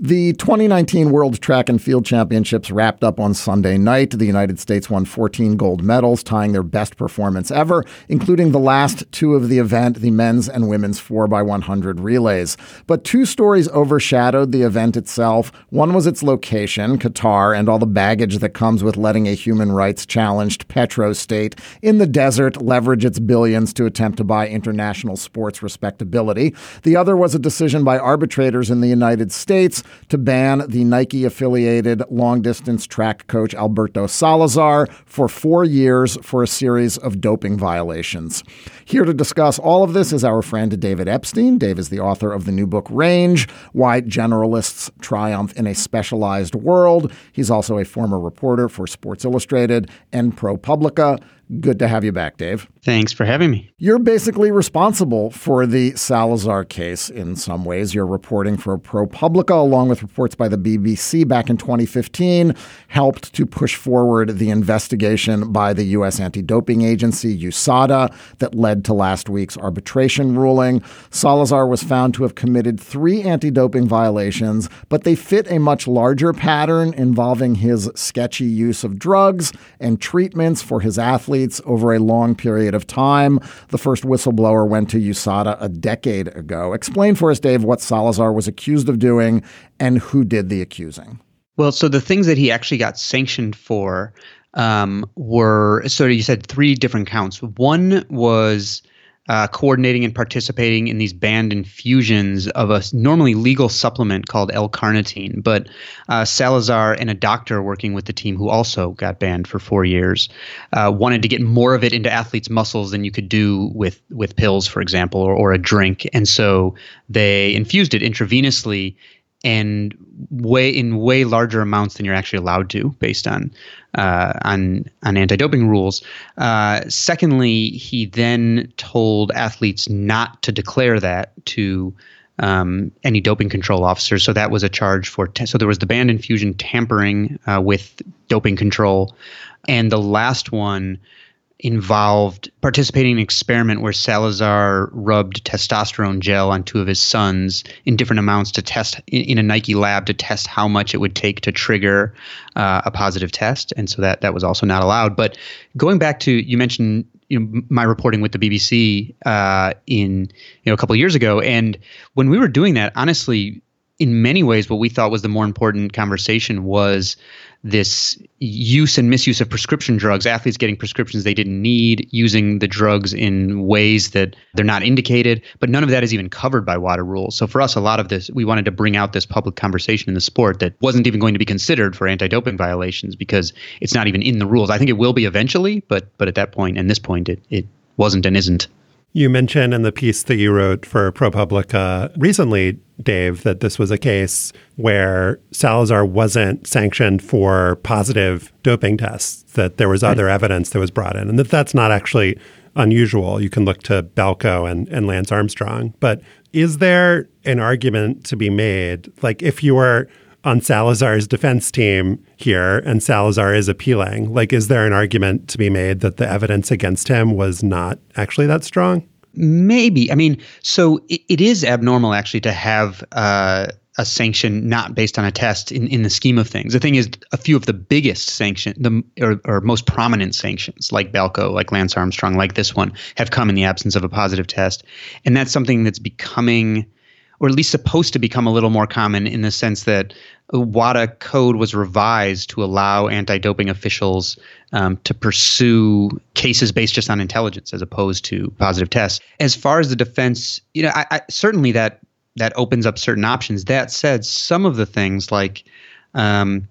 The 2019 World Track and Field Championships wrapped up on Sunday night. The United States won 14 gold medals, tying their best performance ever, including the last two of the event, the men's and women's 4x100 relays. But two stories overshadowed the event itself. One was its location, Qatar, and all the baggage that comes with letting a human rights challenged petro state in the desert leverage its billions to attempt to buy international sports respectability. The other was a decision by arbitrators in the United States to ban the Nike affiliated long distance track coach Alberto Salazar for four years for a series of doping violations. Here to discuss all of this is our friend David Epstein. Dave is the author of the new book Range Why Generalists Triumph in a Specialized World. He's also a former reporter for Sports Illustrated and ProPublica. Good to have you back, Dave. Thanks for having me. You're basically responsible for the Salazar case in some ways. You're reporting for ProPublica, along with reports by the BBC back in 2015, helped to push forward the investigation by the U.S. anti doping agency, USADA, that led to last week's arbitration ruling. Salazar was found to have committed three anti doping violations, but they fit a much larger pattern involving his sketchy use of drugs and treatments for his athletes athletes over a long period of time. The first whistleblower went to USADA a decade ago. Explain for us, Dave, what Salazar was accused of doing and who did the accusing. Well, so the things that he actually got sanctioned for um, were so you said three different counts. One was uh, coordinating and participating in these banned infusions of a normally legal supplement called L-carnitine. But uh, Salazar and a doctor working with the team who also got banned for four years uh, wanted to get more of it into athletes' muscles than you could do with with pills, for example, or, or a drink. And so they infused it intravenously and way in way larger amounts than you're actually allowed to based on uh, on on anti-doping rules. Uh, secondly, he then told athletes not to declare that to um, any doping control officers. So that was a charge for. T- so there was the banned infusion tampering uh, with doping control, and the last one involved participating in an experiment where Salazar rubbed testosterone gel on two of his sons in different amounts to test in, in a Nike lab to test how much it would take to trigger uh, a positive test, and so that that was also not allowed. But going back to you mentioned you know, my reporting with the BBC uh, in you know a couple years ago, and when we were doing that, honestly, in many ways, what we thought was the more important conversation was this use and misuse of prescription drugs, athletes getting prescriptions they didn't need, using the drugs in ways that they're not indicated, but none of that is even covered by WADA rules. So for us, a lot of this, we wanted to bring out this public conversation in the sport that wasn't even going to be considered for anti-doping violations because it's not even in the rules. I think it will be eventually, but but at that point and this point, it it wasn't and isn't. You mentioned in the piece that you wrote for ProPublica recently, Dave, that this was a case where Salazar wasn't sanctioned for positive doping tests, that there was right. other evidence that was brought in, and that that's not actually unusual. You can look to Balco and, and Lance Armstrong. But is there an argument to be made? Like, if you were on Salazar's defense team here and Salazar is appealing. Like, is there an argument to be made that the evidence against him was not actually that strong? Maybe. I mean, so it, it is abnormal actually to have uh, a sanction not based on a test in, in the scheme of things. The thing is, a few of the biggest sanction, the or, or most prominent sanctions, like Balco, like Lance Armstrong, like this one, have come in the absence of a positive test, and that's something that's becoming or at least supposed to become a little more common in the sense that WADA code was revised to allow anti-doping officials um, to pursue cases based just on intelligence as opposed to positive tests. As far as the defense, you know, I, I, certainly that that opens up certain options. That said, some of the things like um,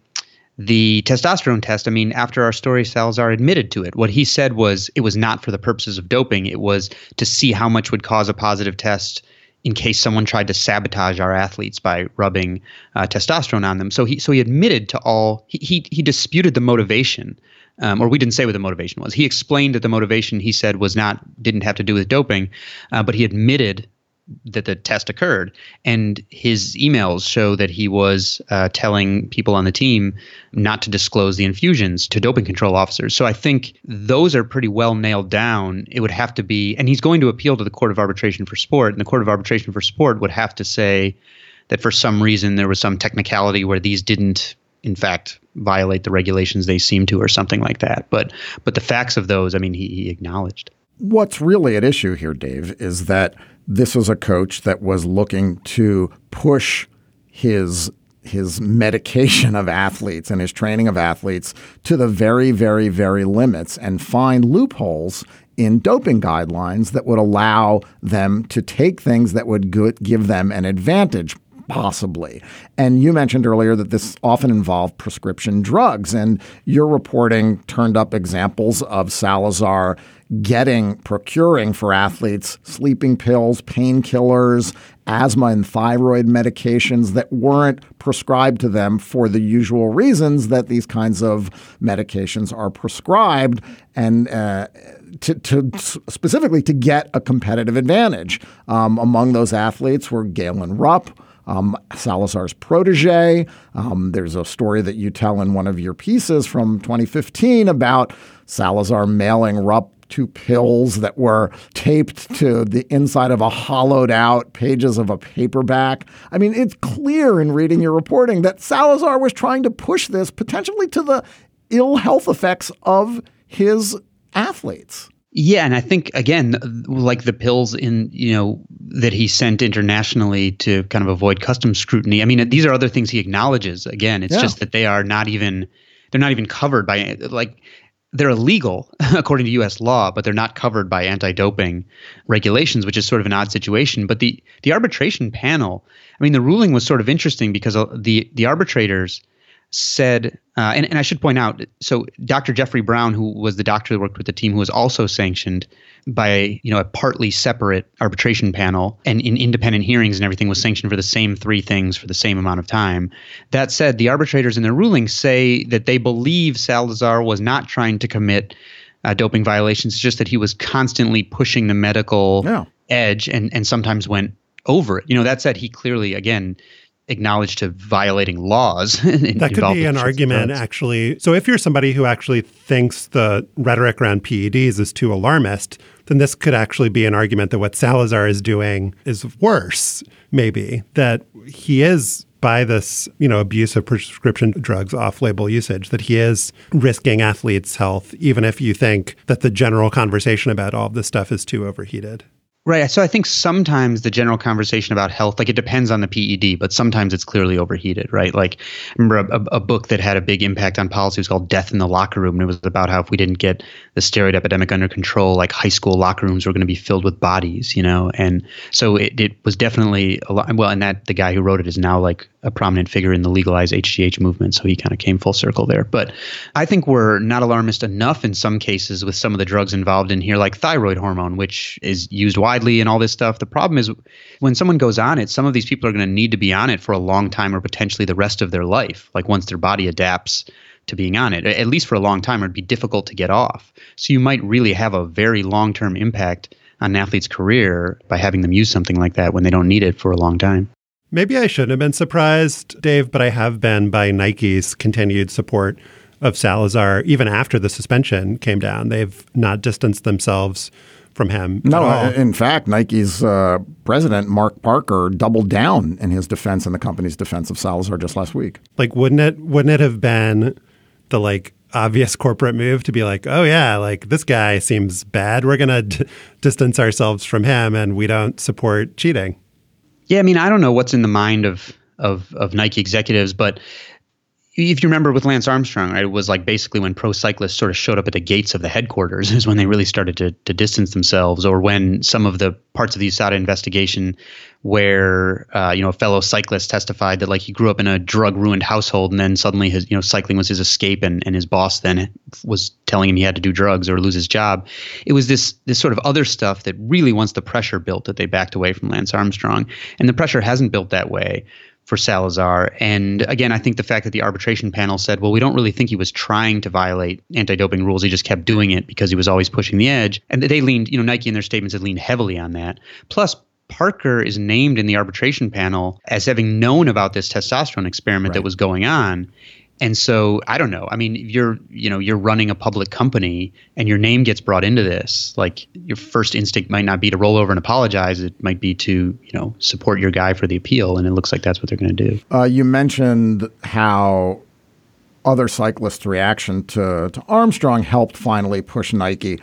the testosterone test, I mean, after our story, Salazar admitted to it. What he said was it was not for the purposes of doping. It was to see how much would cause a positive test in case someone tried to sabotage our athletes by rubbing uh, testosterone on them. So he so he admitted to all he he, he disputed the motivation. Um, or we didn't say what the motivation was. He explained that the motivation he said was not didn't have to do with doping, uh, but he admitted that the test occurred. And his emails show that he was uh, telling people on the team not to disclose the infusions to doping control officers. So I think those are pretty well nailed down. It would have to be, and he's going to appeal to the Court of Arbitration for Sport, and the Court of Arbitration for Sport would have to say that for some reason there was some technicality where these didn't in fact violate the regulations they seem to or something like that but but the facts of those i mean he, he acknowledged what's really at issue here dave is that this was a coach that was looking to push his his medication of athletes and his training of athletes to the very, very, very limits and find loopholes in doping guidelines that would allow them to take things that would give them an advantage possibly. And you mentioned earlier that this often involved prescription drugs, and your reporting turned up examples of Salazar getting, procuring for athletes sleeping pills, painkillers, asthma and thyroid medications that weren't prescribed to them for the usual reasons that these kinds of medications are prescribed and uh, to, to, specifically to get a competitive advantage. Um, among those athletes were Galen Rupp. Um, Salazar's protege. Um, there's a story that you tell in one of your pieces from 2015 about Salazar mailing Rupp two pills that were taped to the inside of a hollowed out pages of a paperback. I mean, it's clear in reading your reporting that Salazar was trying to push this potentially to the ill health effects of his athletes. Yeah, and I think again, like the pills in you know that he sent internationally to kind of avoid customs scrutiny. I mean, these are other things he acknowledges. Again, it's yeah. just that they are not even they're not even covered by like they're illegal according to U.S. law, but they're not covered by anti-doping regulations, which is sort of an odd situation. But the the arbitration panel, I mean, the ruling was sort of interesting because uh, the the arbitrators said, uh, and, and I should point out, so Dr. Jeffrey Brown, who was the doctor that worked with the team, who was also sanctioned by you know a partly separate arbitration panel, and in independent hearings and everything, was sanctioned for the same three things for the same amount of time. That said, the arbitrators in their ruling say that they believe Salazar was not trying to commit uh, doping violations, it's just that he was constantly pushing the medical yeah. edge, and and sometimes went over it. You know, that said, he clearly again acknowledged to violating laws. that could be an argument, drugs. actually. So, if you're somebody who actually thinks the rhetoric around PEDs is too alarmist, then this could actually be an argument that what Salazar is doing is worse, maybe, that he is by this, you know, abuse of prescription drugs off-label usage that he is risking athletes' health even if you think that the general conversation about all of this stuff is too overheated. Right. So I think sometimes the general conversation about health, like it depends on the PED, but sometimes it's clearly overheated, right? Like I remember a, a, book that had a big impact on policy was called Death in the Locker Room. And it was about how if we didn't get the steroid epidemic under control, like high school locker rooms were going to be filled with bodies, you know? And so it, it was definitely a lot. Well, and that the guy who wrote it is now like a prominent figure in the legalized HGH movement. So he kind of came full circle there. But I think we're not alarmist enough in some cases with some of the drugs involved in here, like thyroid hormone, which is used widely and all this stuff. The problem is when someone goes on it, some of these people are going to need to be on it for a long time or potentially the rest of their life. Like once their body adapts to being on it, at least for a long time, it'd be difficult to get off. So you might really have a very long term impact on an athlete's career by having them use something like that when they don't need it for a long time. Maybe I shouldn't have been surprised, Dave, but I have been by Nike's continued support of Salazar even after the suspension came down. They've not distanced themselves from him. No, in fact, Nike's uh, president Mark Parker doubled down in his defense and the company's defense of Salazar just last week. Like, wouldn't it wouldn't it have been the like obvious corporate move to be like, oh yeah, like this guy seems bad. We're gonna d- distance ourselves from him, and we don't support cheating. Yeah, I mean, I don't know what's in the mind of of of Nike executives, but if you remember with Lance Armstrong, right, it was like basically when pro cyclists sort of showed up at the gates of the headquarters is when they really started to, to distance themselves, or when some of the parts of the USADA investigation where uh, you know a fellow cyclist testified that like he grew up in a drug ruined household and then suddenly his you know cycling was his escape and, and his boss then was telling him he had to do drugs or lose his job. It was this this sort of other stuff that really once the pressure built that they backed away from Lance Armstrong, and the pressure hasn't built that way for Salazar. And again, I think the fact that the arbitration panel said, well, we don't really think he was trying to violate anti doping rules. He just kept doing it because he was always pushing the edge. And they leaned, you know, Nike in their statements had leaned heavily on that. Plus, Parker is named in the arbitration panel as having known about this testosterone experiment right. that was going on. And so I don't know. I mean, you're you know you're running a public company and your name gets brought into this. Like your first instinct might not be to roll over and apologize. It might be to you know support your guy for the appeal. And it looks like that's what they're going to do. Uh, you mentioned how other cyclists' reaction to to Armstrong helped finally push Nike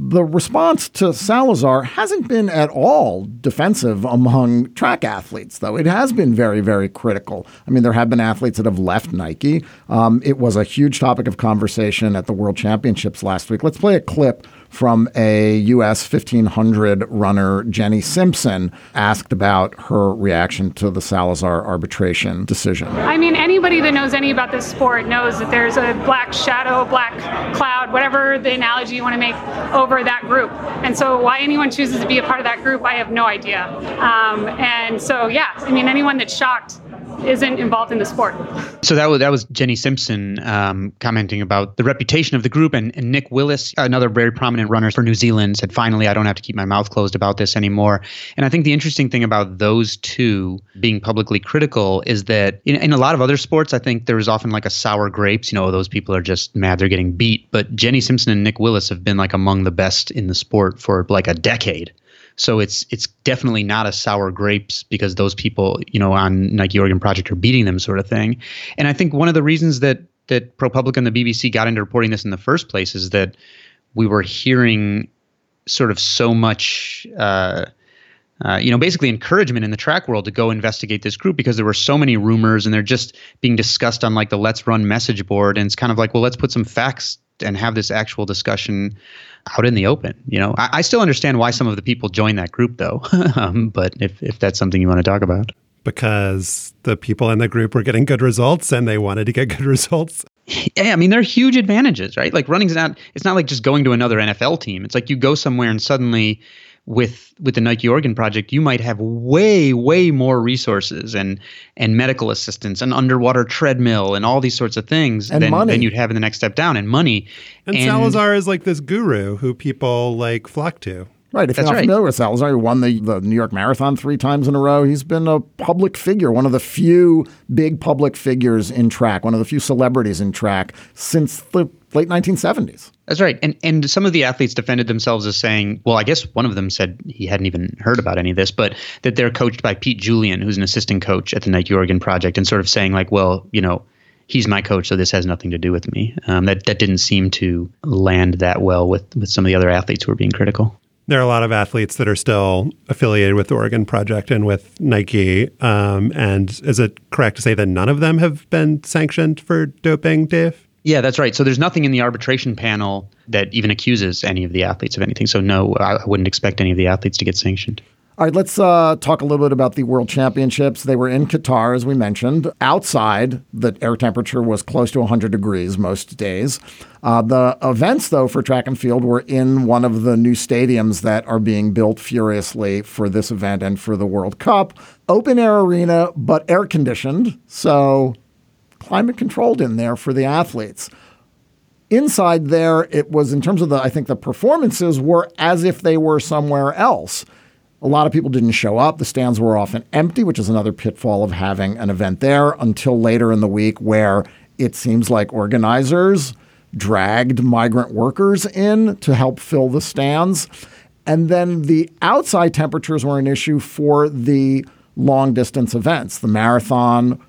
the response to Salazar hasn't been at all defensive among track athletes, though. It has been very, very critical. I mean, there have been athletes that have left Nike. Um, it was a huge topic of conversation at the World Championships last week. Let's play a clip from a U.S. 1500 runner, Jenny Simpson, asked about her reaction to the Salazar arbitration decision. I mean, anybody that knows any about this sport knows that there's a black shadow, black cloud, whatever the analogy you want to make over that group. And so, why anyone chooses to be a part of that group, I have no idea. Um, and so, yeah, I mean, anyone that's shocked isn't involved in the sport. So that was that was Jenny Simpson um, commenting about the reputation of the group, and, and Nick Willis, another very prominent runner for New Zealand, said, "Finally, I don't have to keep my mouth closed about this anymore." And I think the interesting thing about those two being publicly critical is that in, in a lot of other sports, I think there is often like a sour grapes. You know, those people are just mad they're getting beat. But Jenny Simpson and Nick Willis have been like among the best in the sport for like a decade. So it's it's definitely not a sour grapes because those people, you know, on Nike Oregon Project are beating them sort of thing. And I think one of the reasons that that ProPublica and the BBC got into reporting this in the first place is that we were hearing sort of so much uh, uh, you know, basically encouragement in the track world to go investigate this group because there were so many rumors and they're just being discussed on like the Let's Run message board. And it's kind of like, well, let's put some facts and have this actual discussion out in the open. You know, I, I still understand why some of the people join that group, though. um, but if if that's something you want to talk about, because the people in the group were getting good results and they wanted to get good results. Yeah, I mean, there are huge advantages, right? Like running's not it's not like just going to another NFL team. It's like you go somewhere and suddenly with with the Nike Oregon project, you might have way way more resources and and medical assistance and underwater treadmill and all these sorts of things And than, money. than you'd have in the next step down and money. And, Salazar is like this guru who people like flock to. Right. If That's you're not right. familiar with Salazar, he won the, the New York Marathon three times in a row. He's been a public figure, one of the few big public figures in track, one of the few celebrities in track since the late 1970s. That's right. And and some of the athletes defended themselves as saying, well, I guess one of them said he hadn't even heard about any of this, but that they're coached by Pete Julian, who's an assistant coach at the Nike Oregon Project, and sort of saying like, well, you know, he's my coach, so this has nothing to do with me. Um, that that didn't seem to land that well with with some of the other athletes who were being critical. There are a lot of athletes that are still affiliated with the Oregon Project and with Nike. Um, and is it correct to say that none of them have been sanctioned for doping, Dave? Yeah, that's right. So there's nothing in the arbitration panel that even accuses any of the athletes of anything. So no, I wouldn't expect any of the athletes to get sanctioned. All right, let's uh, talk a little bit about the World Championships. They were in Qatar, as we mentioned. Outside, the air temperature was close to 100 degrees most days. Uh, the events, though, for track and field were in one of the new stadiums that are being built furiously for this event and for the World Cup. Open air arena, but air conditioned. So climate controlled in there for the athletes. Inside there it was in terms of the i think the performances were as if they were somewhere else. A lot of people didn't show up. The stands were often empty which is another pitfall of having an event there until later in the week where it seems like organizers dragged migrant workers in to help fill the stands. And then the outside temperatures were an issue for the long distance events the marathon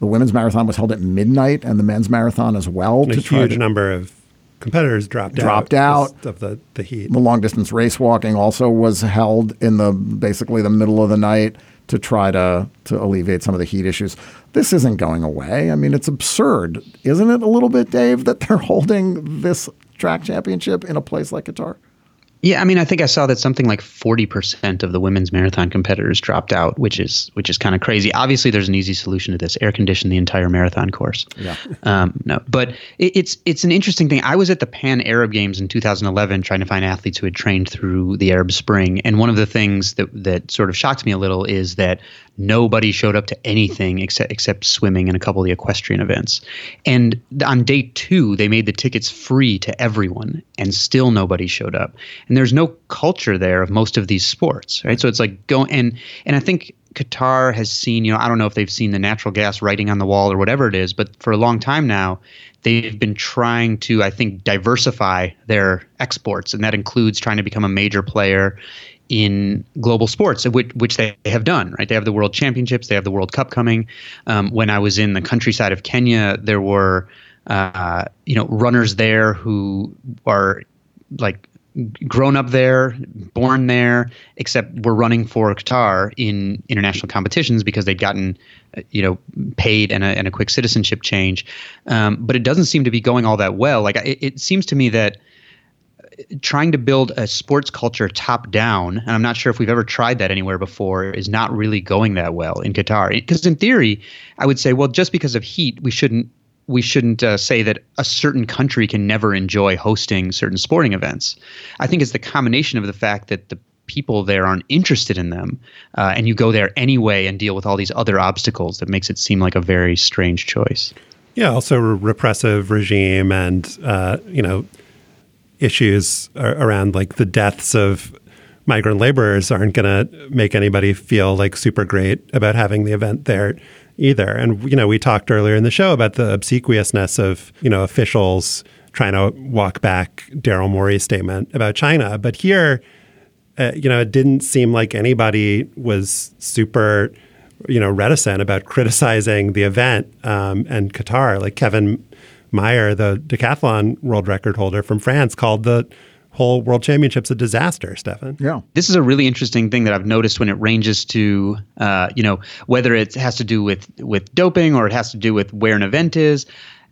the women's marathon was held at midnight and the men's marathon as well And a to try huge number of competitors dropped, dropped out, out. of the, the heat. The long distance race walking also was held in the basically the middle of the night to try to to alleviate some of the heat issues. This isn't going away. I mean, it's absurd, isn't it? A little bit, Dave, that they're holding this track championship in a place like Qatar. Yeah, I mean, I think I saw that something like forty percent of the women's marathon competitors dropped out, which is which is kind of crazy. Obviously, there's an easy solution to this: air condition the entire marathon course. Yeah. Um, no, but it, it's it's an interesting thing. I was at the Pan Arab Games in 2011 trying to find athletes who had trained through the Arab Spring, and one of the things that that sort of shocked me a little is that nobody showed up to anything except except swimming and a couple of the equestrian events. And on day two, they made the tickets free to everyone, and still nobody showed up. And there's no culture there of most of these sports, right? So it's like go and and I think Qatar has seen, you know, I don't know if they've seen the natural gas writing on the wall or whatever it is, but for a long time now, they've been trying to, I think, diversify their exports, and that includes trying to become a major player in global sports, which, which they have done. Right, they have the World Championships, they have the World Cup coming. Um, when I was in the countryside of Kenya, there were, uh, you know, runners there who are like grown up there, born there, except were running for Qatar in international competitions because they'd gotten, uh, you know, paid and a, and a quick citizenship change. Um, but it doesn't seem to be going all that well. Like it, it seems to me that trying to build a sports culture top down, and I'm not sure if we've ever tried that anywhere before, is not really going that well in Qatar. Because in theory, I would say, well, just because of heat, we shouldn't we shouldn't uh, say that a certain country can never enjoy hosting certain sporting events. I think it's the combination of the fact that the people there aren't interested in them, uh, and you go there anyway and deal with all these other obstacles that makes it seem like a very strange choice. Yeah, also repressive regime and uh, you know issues around like the deaths of migrant laborers aren't going to make anybody feel like super great about having the event there either. And you know, we talked earlier in the show about the obsequiousness of you know officials trying to walk back Daryl Morey's statement about China, but here, uh, you know, it didn't seem like anybody was super you know reticent about criticizing the event um, and Qatar. Like Kevin Mayer, the decathlon world record holder from France, called the whole World Championships a disaster, Stefan. Yeah. This is a really interesting thing that I've noticed when it ranges to, uh, you know, whether it has to do with with doping or it has to do with where an event is.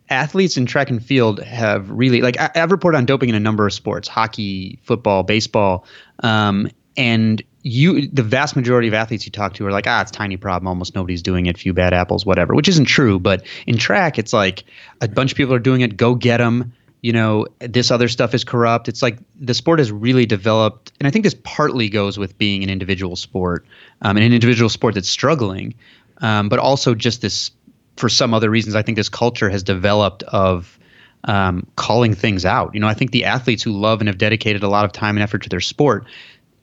Athletes in track and field have really like I, have reported on doping in a number of sports: hockey, football, baseball, um, and you the vast majority of athletes you talk to are like ah it's tiny problem. Almost nobody's doing it. Few bad apples whatever which isn't true. But in track it's like a bunch of people are doing it. Go get them you know this other stuff is corrupt. It's like the sport has really developed and i think this partly goes with being an individual sport um, an individual sport that's struggling um, but also just this for some other reasons i think this culture has developed of um, calling things out. You know i think the athletes who love and have dedicated a lot of time and effort to their sport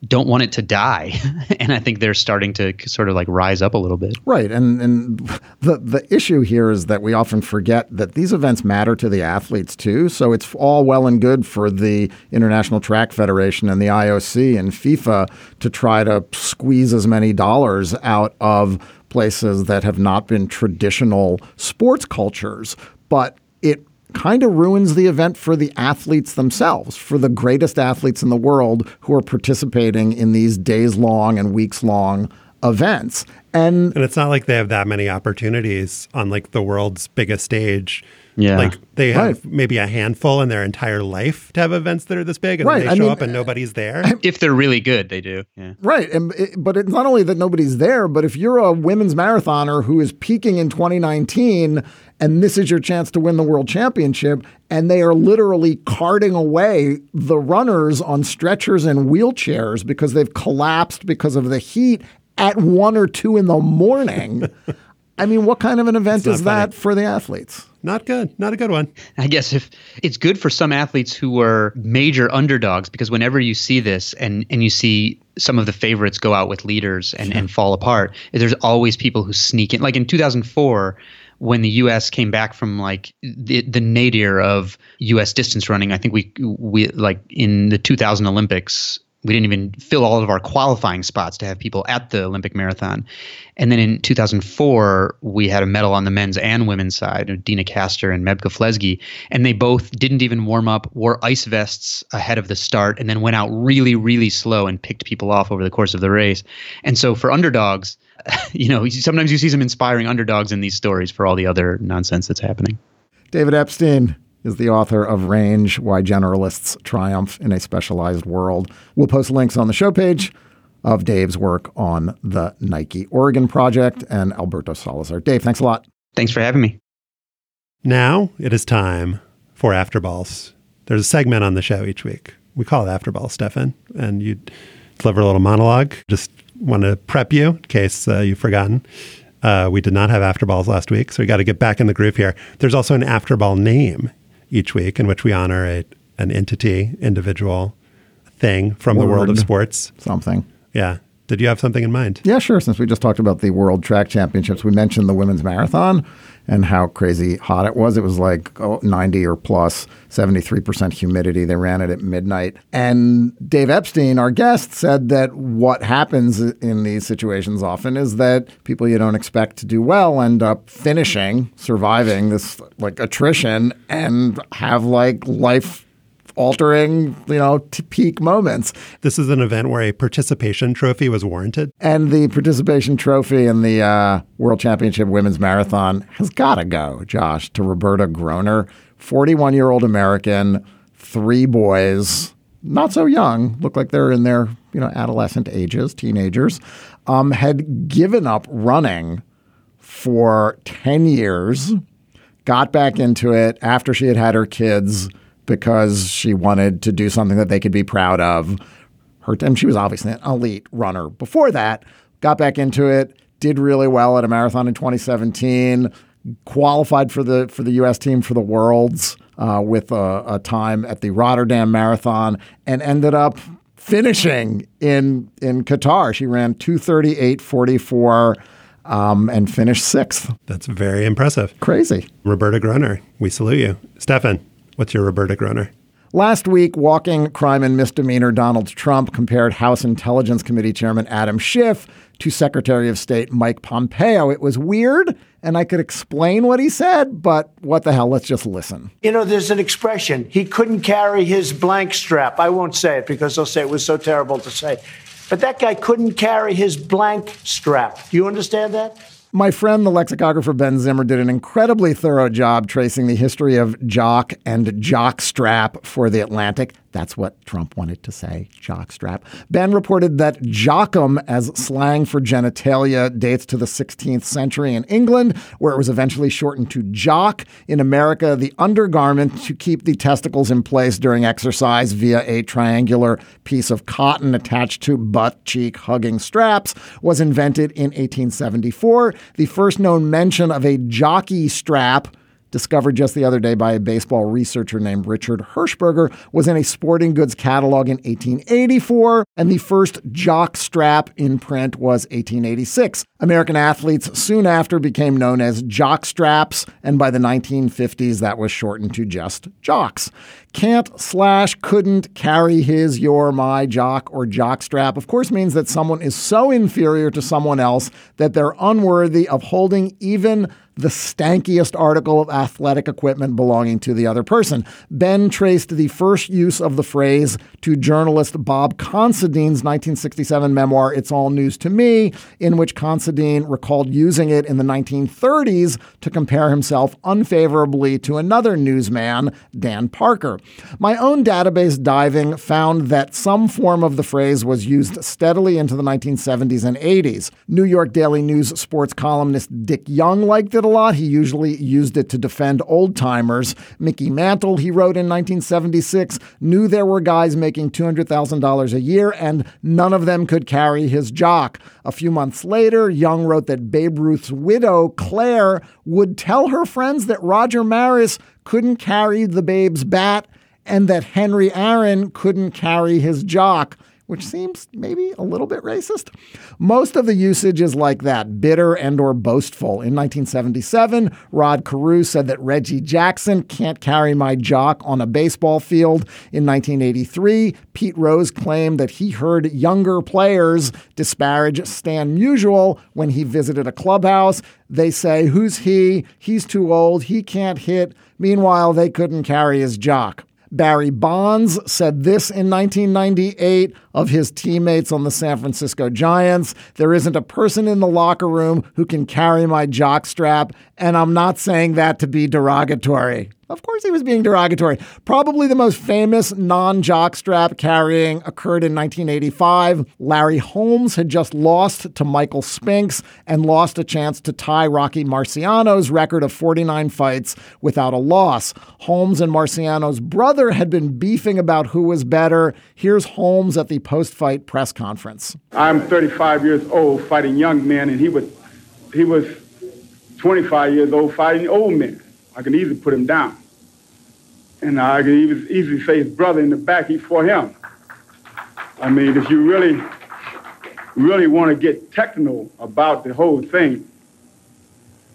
don't want it to die. and I think they're starting to sort of like rise up a little bit. Right. And and the the issue here is that we often forget that these events matter to the athletes too. So it's all well and good for the International Track Federation and the IOC and FIFA to try to squeeze as many dollars out of places that have not been traditional sports cultures. But kind of ruins the event for the athletes themselves, for the greatest athletes in the world who are participating in these days long and weeks long events. And, and it's not like they have that many opportunities on like the world's biggest stage. Yeah. Like they have right. maybe a handful in their entire life to have events that are this big and right. they I show mean, up and nobody's there. If they're really good, they do. Yeah. Right. And it, but it's not only that nobody's there, but if you're a women's marathoner who is peaking in 2019 and this is your chance to win the world championship. And they are literally carting away the runners on stretchers and wheelchairs because they've collapsed because of the heat at one or two in the morning. I mean, what kind of an event is that for the athletes? Not good. Not a good one. I guess if it's good for some athletes who are major underdogs, because whenever you see this and, and you see some of the favorites go out with leaders and, and fall apart, there's always people who sneak in. Like in 2004, when the U.S. came back from like the the nadir of U.S. distance running, I think we we like in the 2000 Olympics, we didn't even fill all of our qualifying spots to have people at the Olympic marathon. And then in 2004, we had a medal on the men's and women's side, Deena Kastor and Meb Keflezighi, and they both didn't even warm up, wore ice vests ahead of the start, and then went out really, really slow and picked people off over the course of the race. And so for underdogs, you know, sometimes you see some inspiring underdogs in these stories for all the other nonsense that's happening. David Epstein is the author of Range Why Generalists Triumph in a Specialized World. We'll post links on the show page of Dave's work on the Nike Oregon Project and Alberto Salazar. Dave, thanks a lot. Thanks for having me. Now it is time for Afterballs. There's a segment on the show each week. We call it Afterballs, Stefan, and you deliver a little monologue. Just want to prep you in case uh, you've forgotten. Uh, we did not have afterballs last week, so we got to get back in the groove here. There's also an afterball name each week in which we honor a, an entity, individual, thing from Word. the world of sports. Something. Yeah. Did you have something in mind? Yeah, sure. Since we just talked about the World Track Championships, we mentioned the women's marathon and how crazy hot it was. It was like oh, 90 or plus, 73% humidity. They ran it at midnight. And Dave Epstein, our guest, said that what happens in these situations often is that people you don't expect to do well end up finishing, surviving this like attrition and have like life altering, you know, to peak moments. This is an event where a participation trophy was warranted. And the participation trophy in the uh, World Championship Women's Marathon has got to go, Josh, to Roberta Groner, 41 year old American, three boys. not so young, look like they're in their you know adolescent ages, teenagers, um, had given up running for 10 years, got back into it after she had had her kids because she wanted to do something that they could be proud of. Her, and she was obviously an elite runner before that, got back into it, did really well at a marathon in 2017, qualified for the for the U.S. team for the Worlds uh, with a, a time at the Rotterdam Marathon, and ended up finishing in in Qatar. She ran 238.44 um, and finished sixth. That's very impressive. Crazy. Roberta Groner, we salute you. Stefan, what's your Roberta Groner? Last week, walking crime and misdemeanor Donald Trump compared House Intelligence Committee Chairman Adam Schiff to Secretary of State Mike Pompeo. It was weird, and I could explain what he said, but what the hell? Let's just listen. You know, there's an expression he couldn't carry his blank strap. I won't say it because they'll say it was so terrible to say. But that guy couldn't carry his blank strap. Do you understand that? My friend, the lexicographer Ben Zimmer, did an incredibly thorough job tracing the history of jock and jock strap for The Atlantic. That's what Trump wanted to say, jockstrap. Ben reported that jockum, as slang for genitalia, dates to the 16th century in England, where it was eventually shortened to jock. In America, the undergarment to keep the testicles in place during exercise via a triangular piece of cotton attached to butt cheek hugging straps was invented in 1874. The first known mention of a jockey strap discovered just the other day by a baseball researcher named Richard Hershberger, was in a sporting goods catalog in 1884, and the first jock strap in print was 1886. American athletes soon after became known as jock straps, and by the 1950s, that was shortened to just jocks. Can't slash couldn't carry his, your, my jock or jock strap, of course, means that someone is so inferior to someone else that they're unworthy of holding even the stankiest article of athletic equipment belonging to the other person. Ben traced the first use of the phrase to journalist Bob Considine's 1967 memoir, It's All News to Me, in which Considine recalled using it in the 1930s to compare himself unfavorably to another newsman, Dan Parker. My own database diving found that some form of the phrase was used steadily into the 1970s and 80s. New York Daily News sports columnist Dick Young liked it a lot. He usually used it to defend old timers. Mickey Mantle, he wrote in 1976, knew there were guys making $200,000 a year and none of them could carry his jock. A few months later, Young wrote that Babe Ruth's widow, Claire, would tell her friends that Roger Maris couldn't carry the babe's bat and that Henry Aaron couldn't carry his jock which seems maybe a little bit racist. Most of the usage is like that, bitter and or boastful. In 1977, Rod Carew said that Reggie Jackson can't carry my jock on a baseball field. In 1983, Pete Rose claimed that he heard younger players disparage Stan Musial when he visited a clubhouse. They say, "Who's he? He's too old. He can't hit." Meanwhile, they couldn't carry his jock. Barry Bonds said this in 1998 of his teammates on the San Francisco Giants. There isn't a person in the locker room who can carry my jockstrap, and I'm not saying that to be derogatory. Of course, he was being derogatory. Probably the most famous non jockstrap carrying occurred in 1985. Larry Holmes had just lost to Michael Spinks and lost a chance to tie Rocky Marciano's record of 49 fights without a loss. Holmes and Marciano's brother had been beefing about who was better. Here's Holmes at the post fight press conference. I'm 35 years old fighting young men, and he was, he was 25 years old fighting old men. I can easily put him down. And I can easily say his brother in the back, he for him. I mean, if you really, really want to get technical about the whole thing,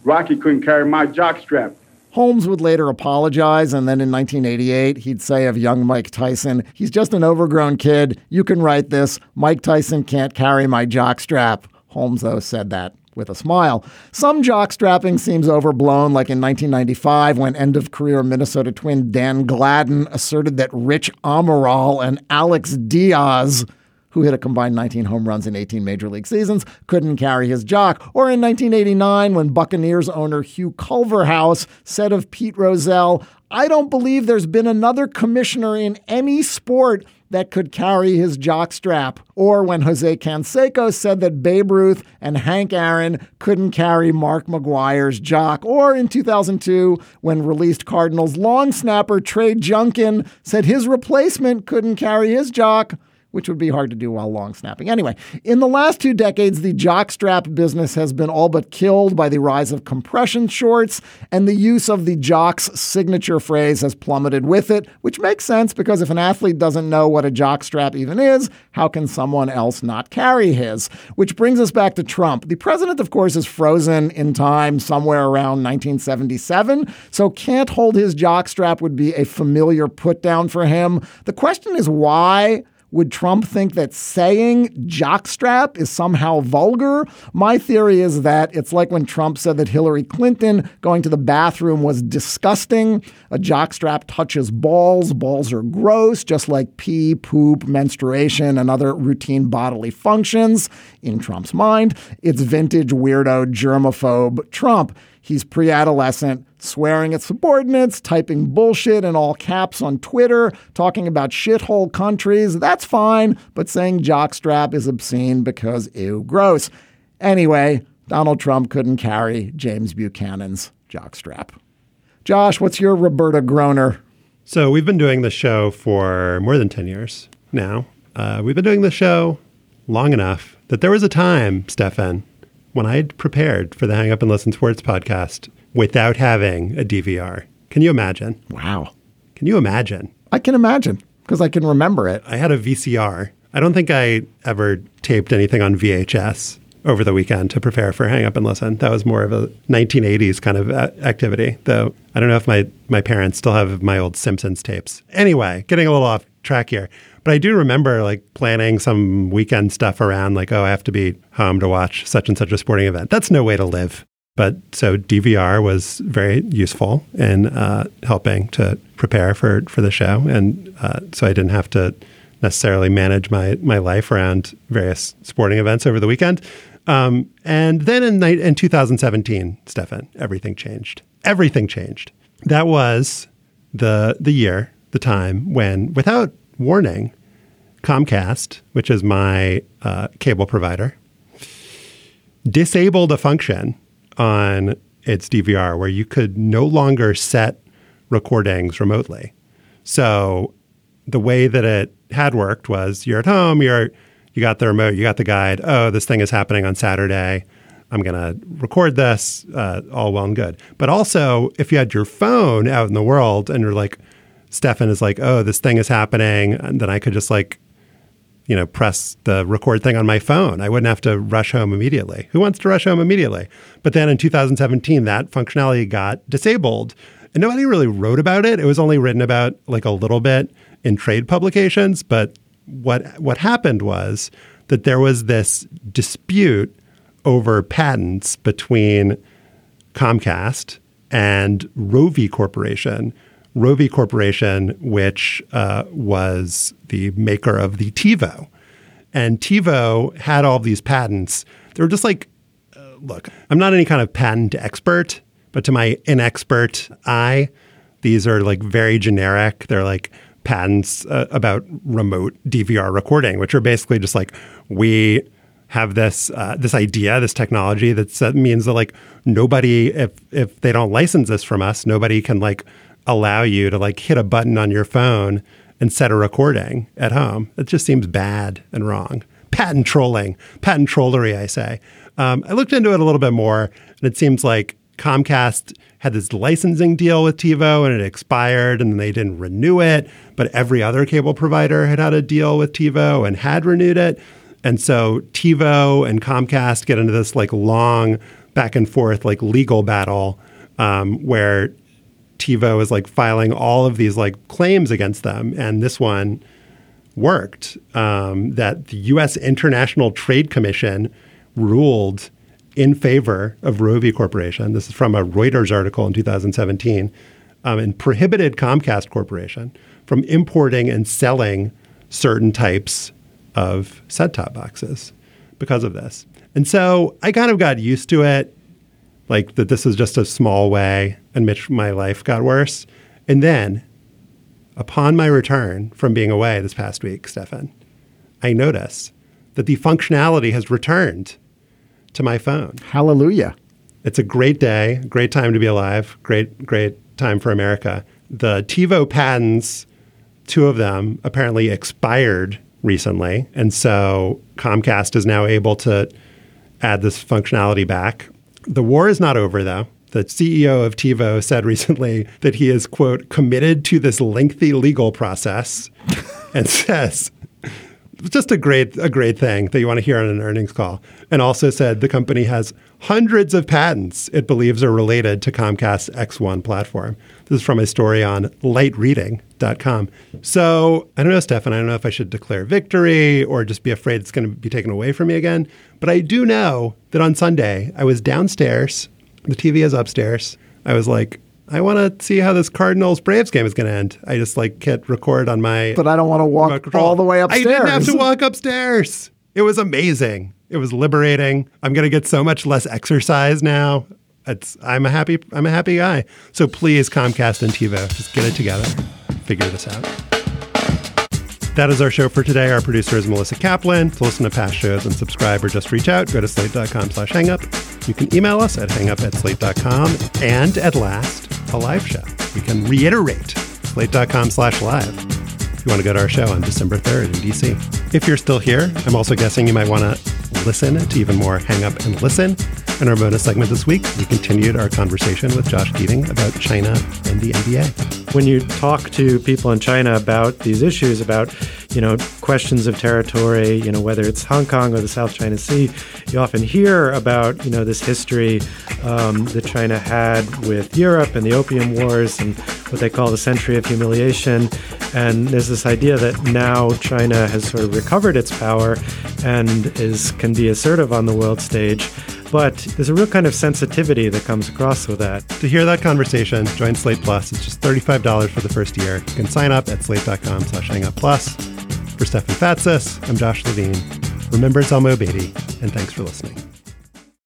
Rocky couldn't carry my jockstrap. Holmes would later apologize, and then in 1988, he'd say of young Mike Tyson, he's just an overgrown kid. You can write this. Mike Tyson can't carry my jockstrap. Holmes, though, said that with a smile. Some jockstrapping seems overblown, like in 1995 when end of career Minnesota twin Dan Gladden asserted that Rich Amaral and Alex Diaz who hit a combined 19 home runs in 18 major league seasons, couldn't carry his jock. Or in 1989, when Buccaneers owner Hugh Culverhouse said of Pete Rozelle, I don't believe there's been another commissioner in any sport that could carry his jock strap. Or when Jose Canseco said that Babe Ruth and Hank Aaron couldn't carry Mark McGwire's jock. Or in 2002, when released Cardinals long snapper Trey Junkin said his replacement couldn't carry his jock which would be hard to do while long snapping. Anyway, in the last two decades, the jockstrap business has been all but killed by the rise of compression shorts, and the use of the jock's signature phrase has plummeted with it, which makes sense because if an athlete doesn't know what a jockstrap even is, how can someone else not carry his? Which brings us back to Trump. The president, of course, is frozen in time somewhere around 1977, so can't hold his jockstrap would be a familiar put down for him. The question is why? Would Trump think that saying jockstrap is somehow vulgar? My theory is that it's like when Trump said that Hillary Clinton going to the bathroom was disgusting. A jockstrap touches balls. Balls are gross, just like pee, poop, menstruation, and other routine bodily functions. In Trump's mind, it's vintage weirdo germaphobe Trump. He's pre adolescent, swearing at subordinates, typing bullshit in all caps on Twitter, talking about shithole countries. That's fine, but saying jockstrap is obscene because ew, gross. Anyway, Donald Trump couldn't carry James Buchanan's jockstrap. Josh, what's your Roberta Groner? So we've been doing the show for more than 10 years now. Uh, we've been doing the show long enough that there was a time, Stefan, when I had prepared for the Hang Up and Listen Sports podcast without having a DVR. Can you imagine? Wow. Can you imagine? I can imagine because I can remember it. I had a VCR. I don't think I ever taped anything on VHS over the weekend to prepare for Hang Up and Listen. That was more of a 1980s kind of activity, though I don't know if my, my parents still have my old Simpsons tapes. Anyway, getting a little off track here. But I do remember like planning some weekend stuff around, like, oh, I have to be home to watch such and such a sporting event. That's no way to live. But so DVR was very useful in uh, helping to prepare for, for the show. And uh, so I didn't have to necessarily manage my, my life around various sporting events over the weekend. Um, and then in, in 2017, Stefan, everything changed. Everything changed. That was the, the year, the time when, without warning, Comcast, which is my uh, cable provider, disabled a function on its DVR where you could no longer set recordings remotely. So the way that it had worked was you're at home, you're you got the remote, you got the guide. Oh, this thing is happening on Saturday. I'm going to record this, uh, all well and good. But also, if you had your phone out in the world and you're like, Stefan is like, oh, this thing is happening, and then I could just like you know, press the record thing on my phone. I wouldn't have to rush home immediately. Who wants to rush home immediately? But then in 2017, that functionality got disabled. And nobody really wrote about it. It was only written about like a little bit in trade publications. But what what happened was that there was this dispute over patents between Comcast and Rovi Corporation, Rovi Corporation, which uh, was the maker of the TiVo. And TiVo had all these patents. They were just like, uh, look, I'm not any kind of patent expert, but to my inexpert eye, these are like very generic. They're like patents uh, about remote DVR recording, which are basically just like, we have this uh, this idea, this technology that means that like nobody, if if they don't license this from us, nobody can like allow you to like hit a button on your phone and set a recording at home. It just seems bad and wrong. Patent trolling, patent trollery, I say. Um, I looked into it a little bit more, and it seems like Comcast had this licensing deal with TiVo and it expired and they didn't renew it. But every other cable provider had had a deal with TiVo and had renewed it. And so TiVo and Comcast get into this like long back and forth, like legal battle um, where TiVo is like filing all of these like claims against them, and this one worked. Um, that the U.S. International Trade Commission ruled in favor of Rovi Corporation. This is from a Reuters article in 2017, um, and prohibited Comcast Corporation from importing and selling certain types of set-top boxes because of this. And so I kind of got used to it like that this is just a small way in which my life got worse. And then upon my return from being away this past week, Stefan, I notice that the functionality has returned to my phone. Hallelujah. It's a great day, great time to be alive, great, great time for America. The TiVo patents, two of them apparently expired recently. And so Comcast is now able to add this functionality back. The war is not over, though. The CEO of TiVo said recently that he is, quote, committed to this lengthy legal process and says just a great a great thing that you want to hear on an earnings call. And also said the company has hundreds of patents it believes are related to Comcast's X1 platform. This is from a story on lightreading.com. So I don't know, Stefan, I don't know if I should declare victory or just be afraid it's going to be taken away from me again. But I do know that on Sunday I was downstairs, the TV is upstairs. I was like, I want to see how this Cardinals Braves game is going to end. I just like can't record on my. But I don't want to walk all the way upstairs. I didn't have to walk upstairs. It was amazing. It was liberating. I'm going to get so much less exercise now. It's I'm a happy I'm a happy guy. So please Comcast and TiVo, just get it together. Figure this out. That is our show for today. Our producer is Melissa Kaplan. To listen to past shows and subscribe or just reach out, go to slate.com slash hangup. You can email us at hangup at slate.com. And at last, a live show. You can reiterate slate.com slash live if you want to go to our show on December 3rd in DC. If you're still here, I'm also guessing you might want to listen to even more Hang Up and Listen. In our bonus segment this week, we continued our conversation with Josh Keating about China and the NBA. When you talk to people in China about these issues, about you know questions of territory, you know whether it's Hong Kong or the South China Sea, you often hear about you know this history um, that China had with Europe and the Opium Wars and what they call the Century of Humiliation. And there's this idea that now China has sort of recovered its power and is can be assertive on the world stage. But there's a real kind of sensitivity that comes across with that. To hear that conversation, join Slate Plus. It's just $35 for the first year. You can sign up at slate.com slash hangup plus. For Stefan Fatsis, I'm Josh Levin. Remember, it's Elmo Beatty, and thanks for listening.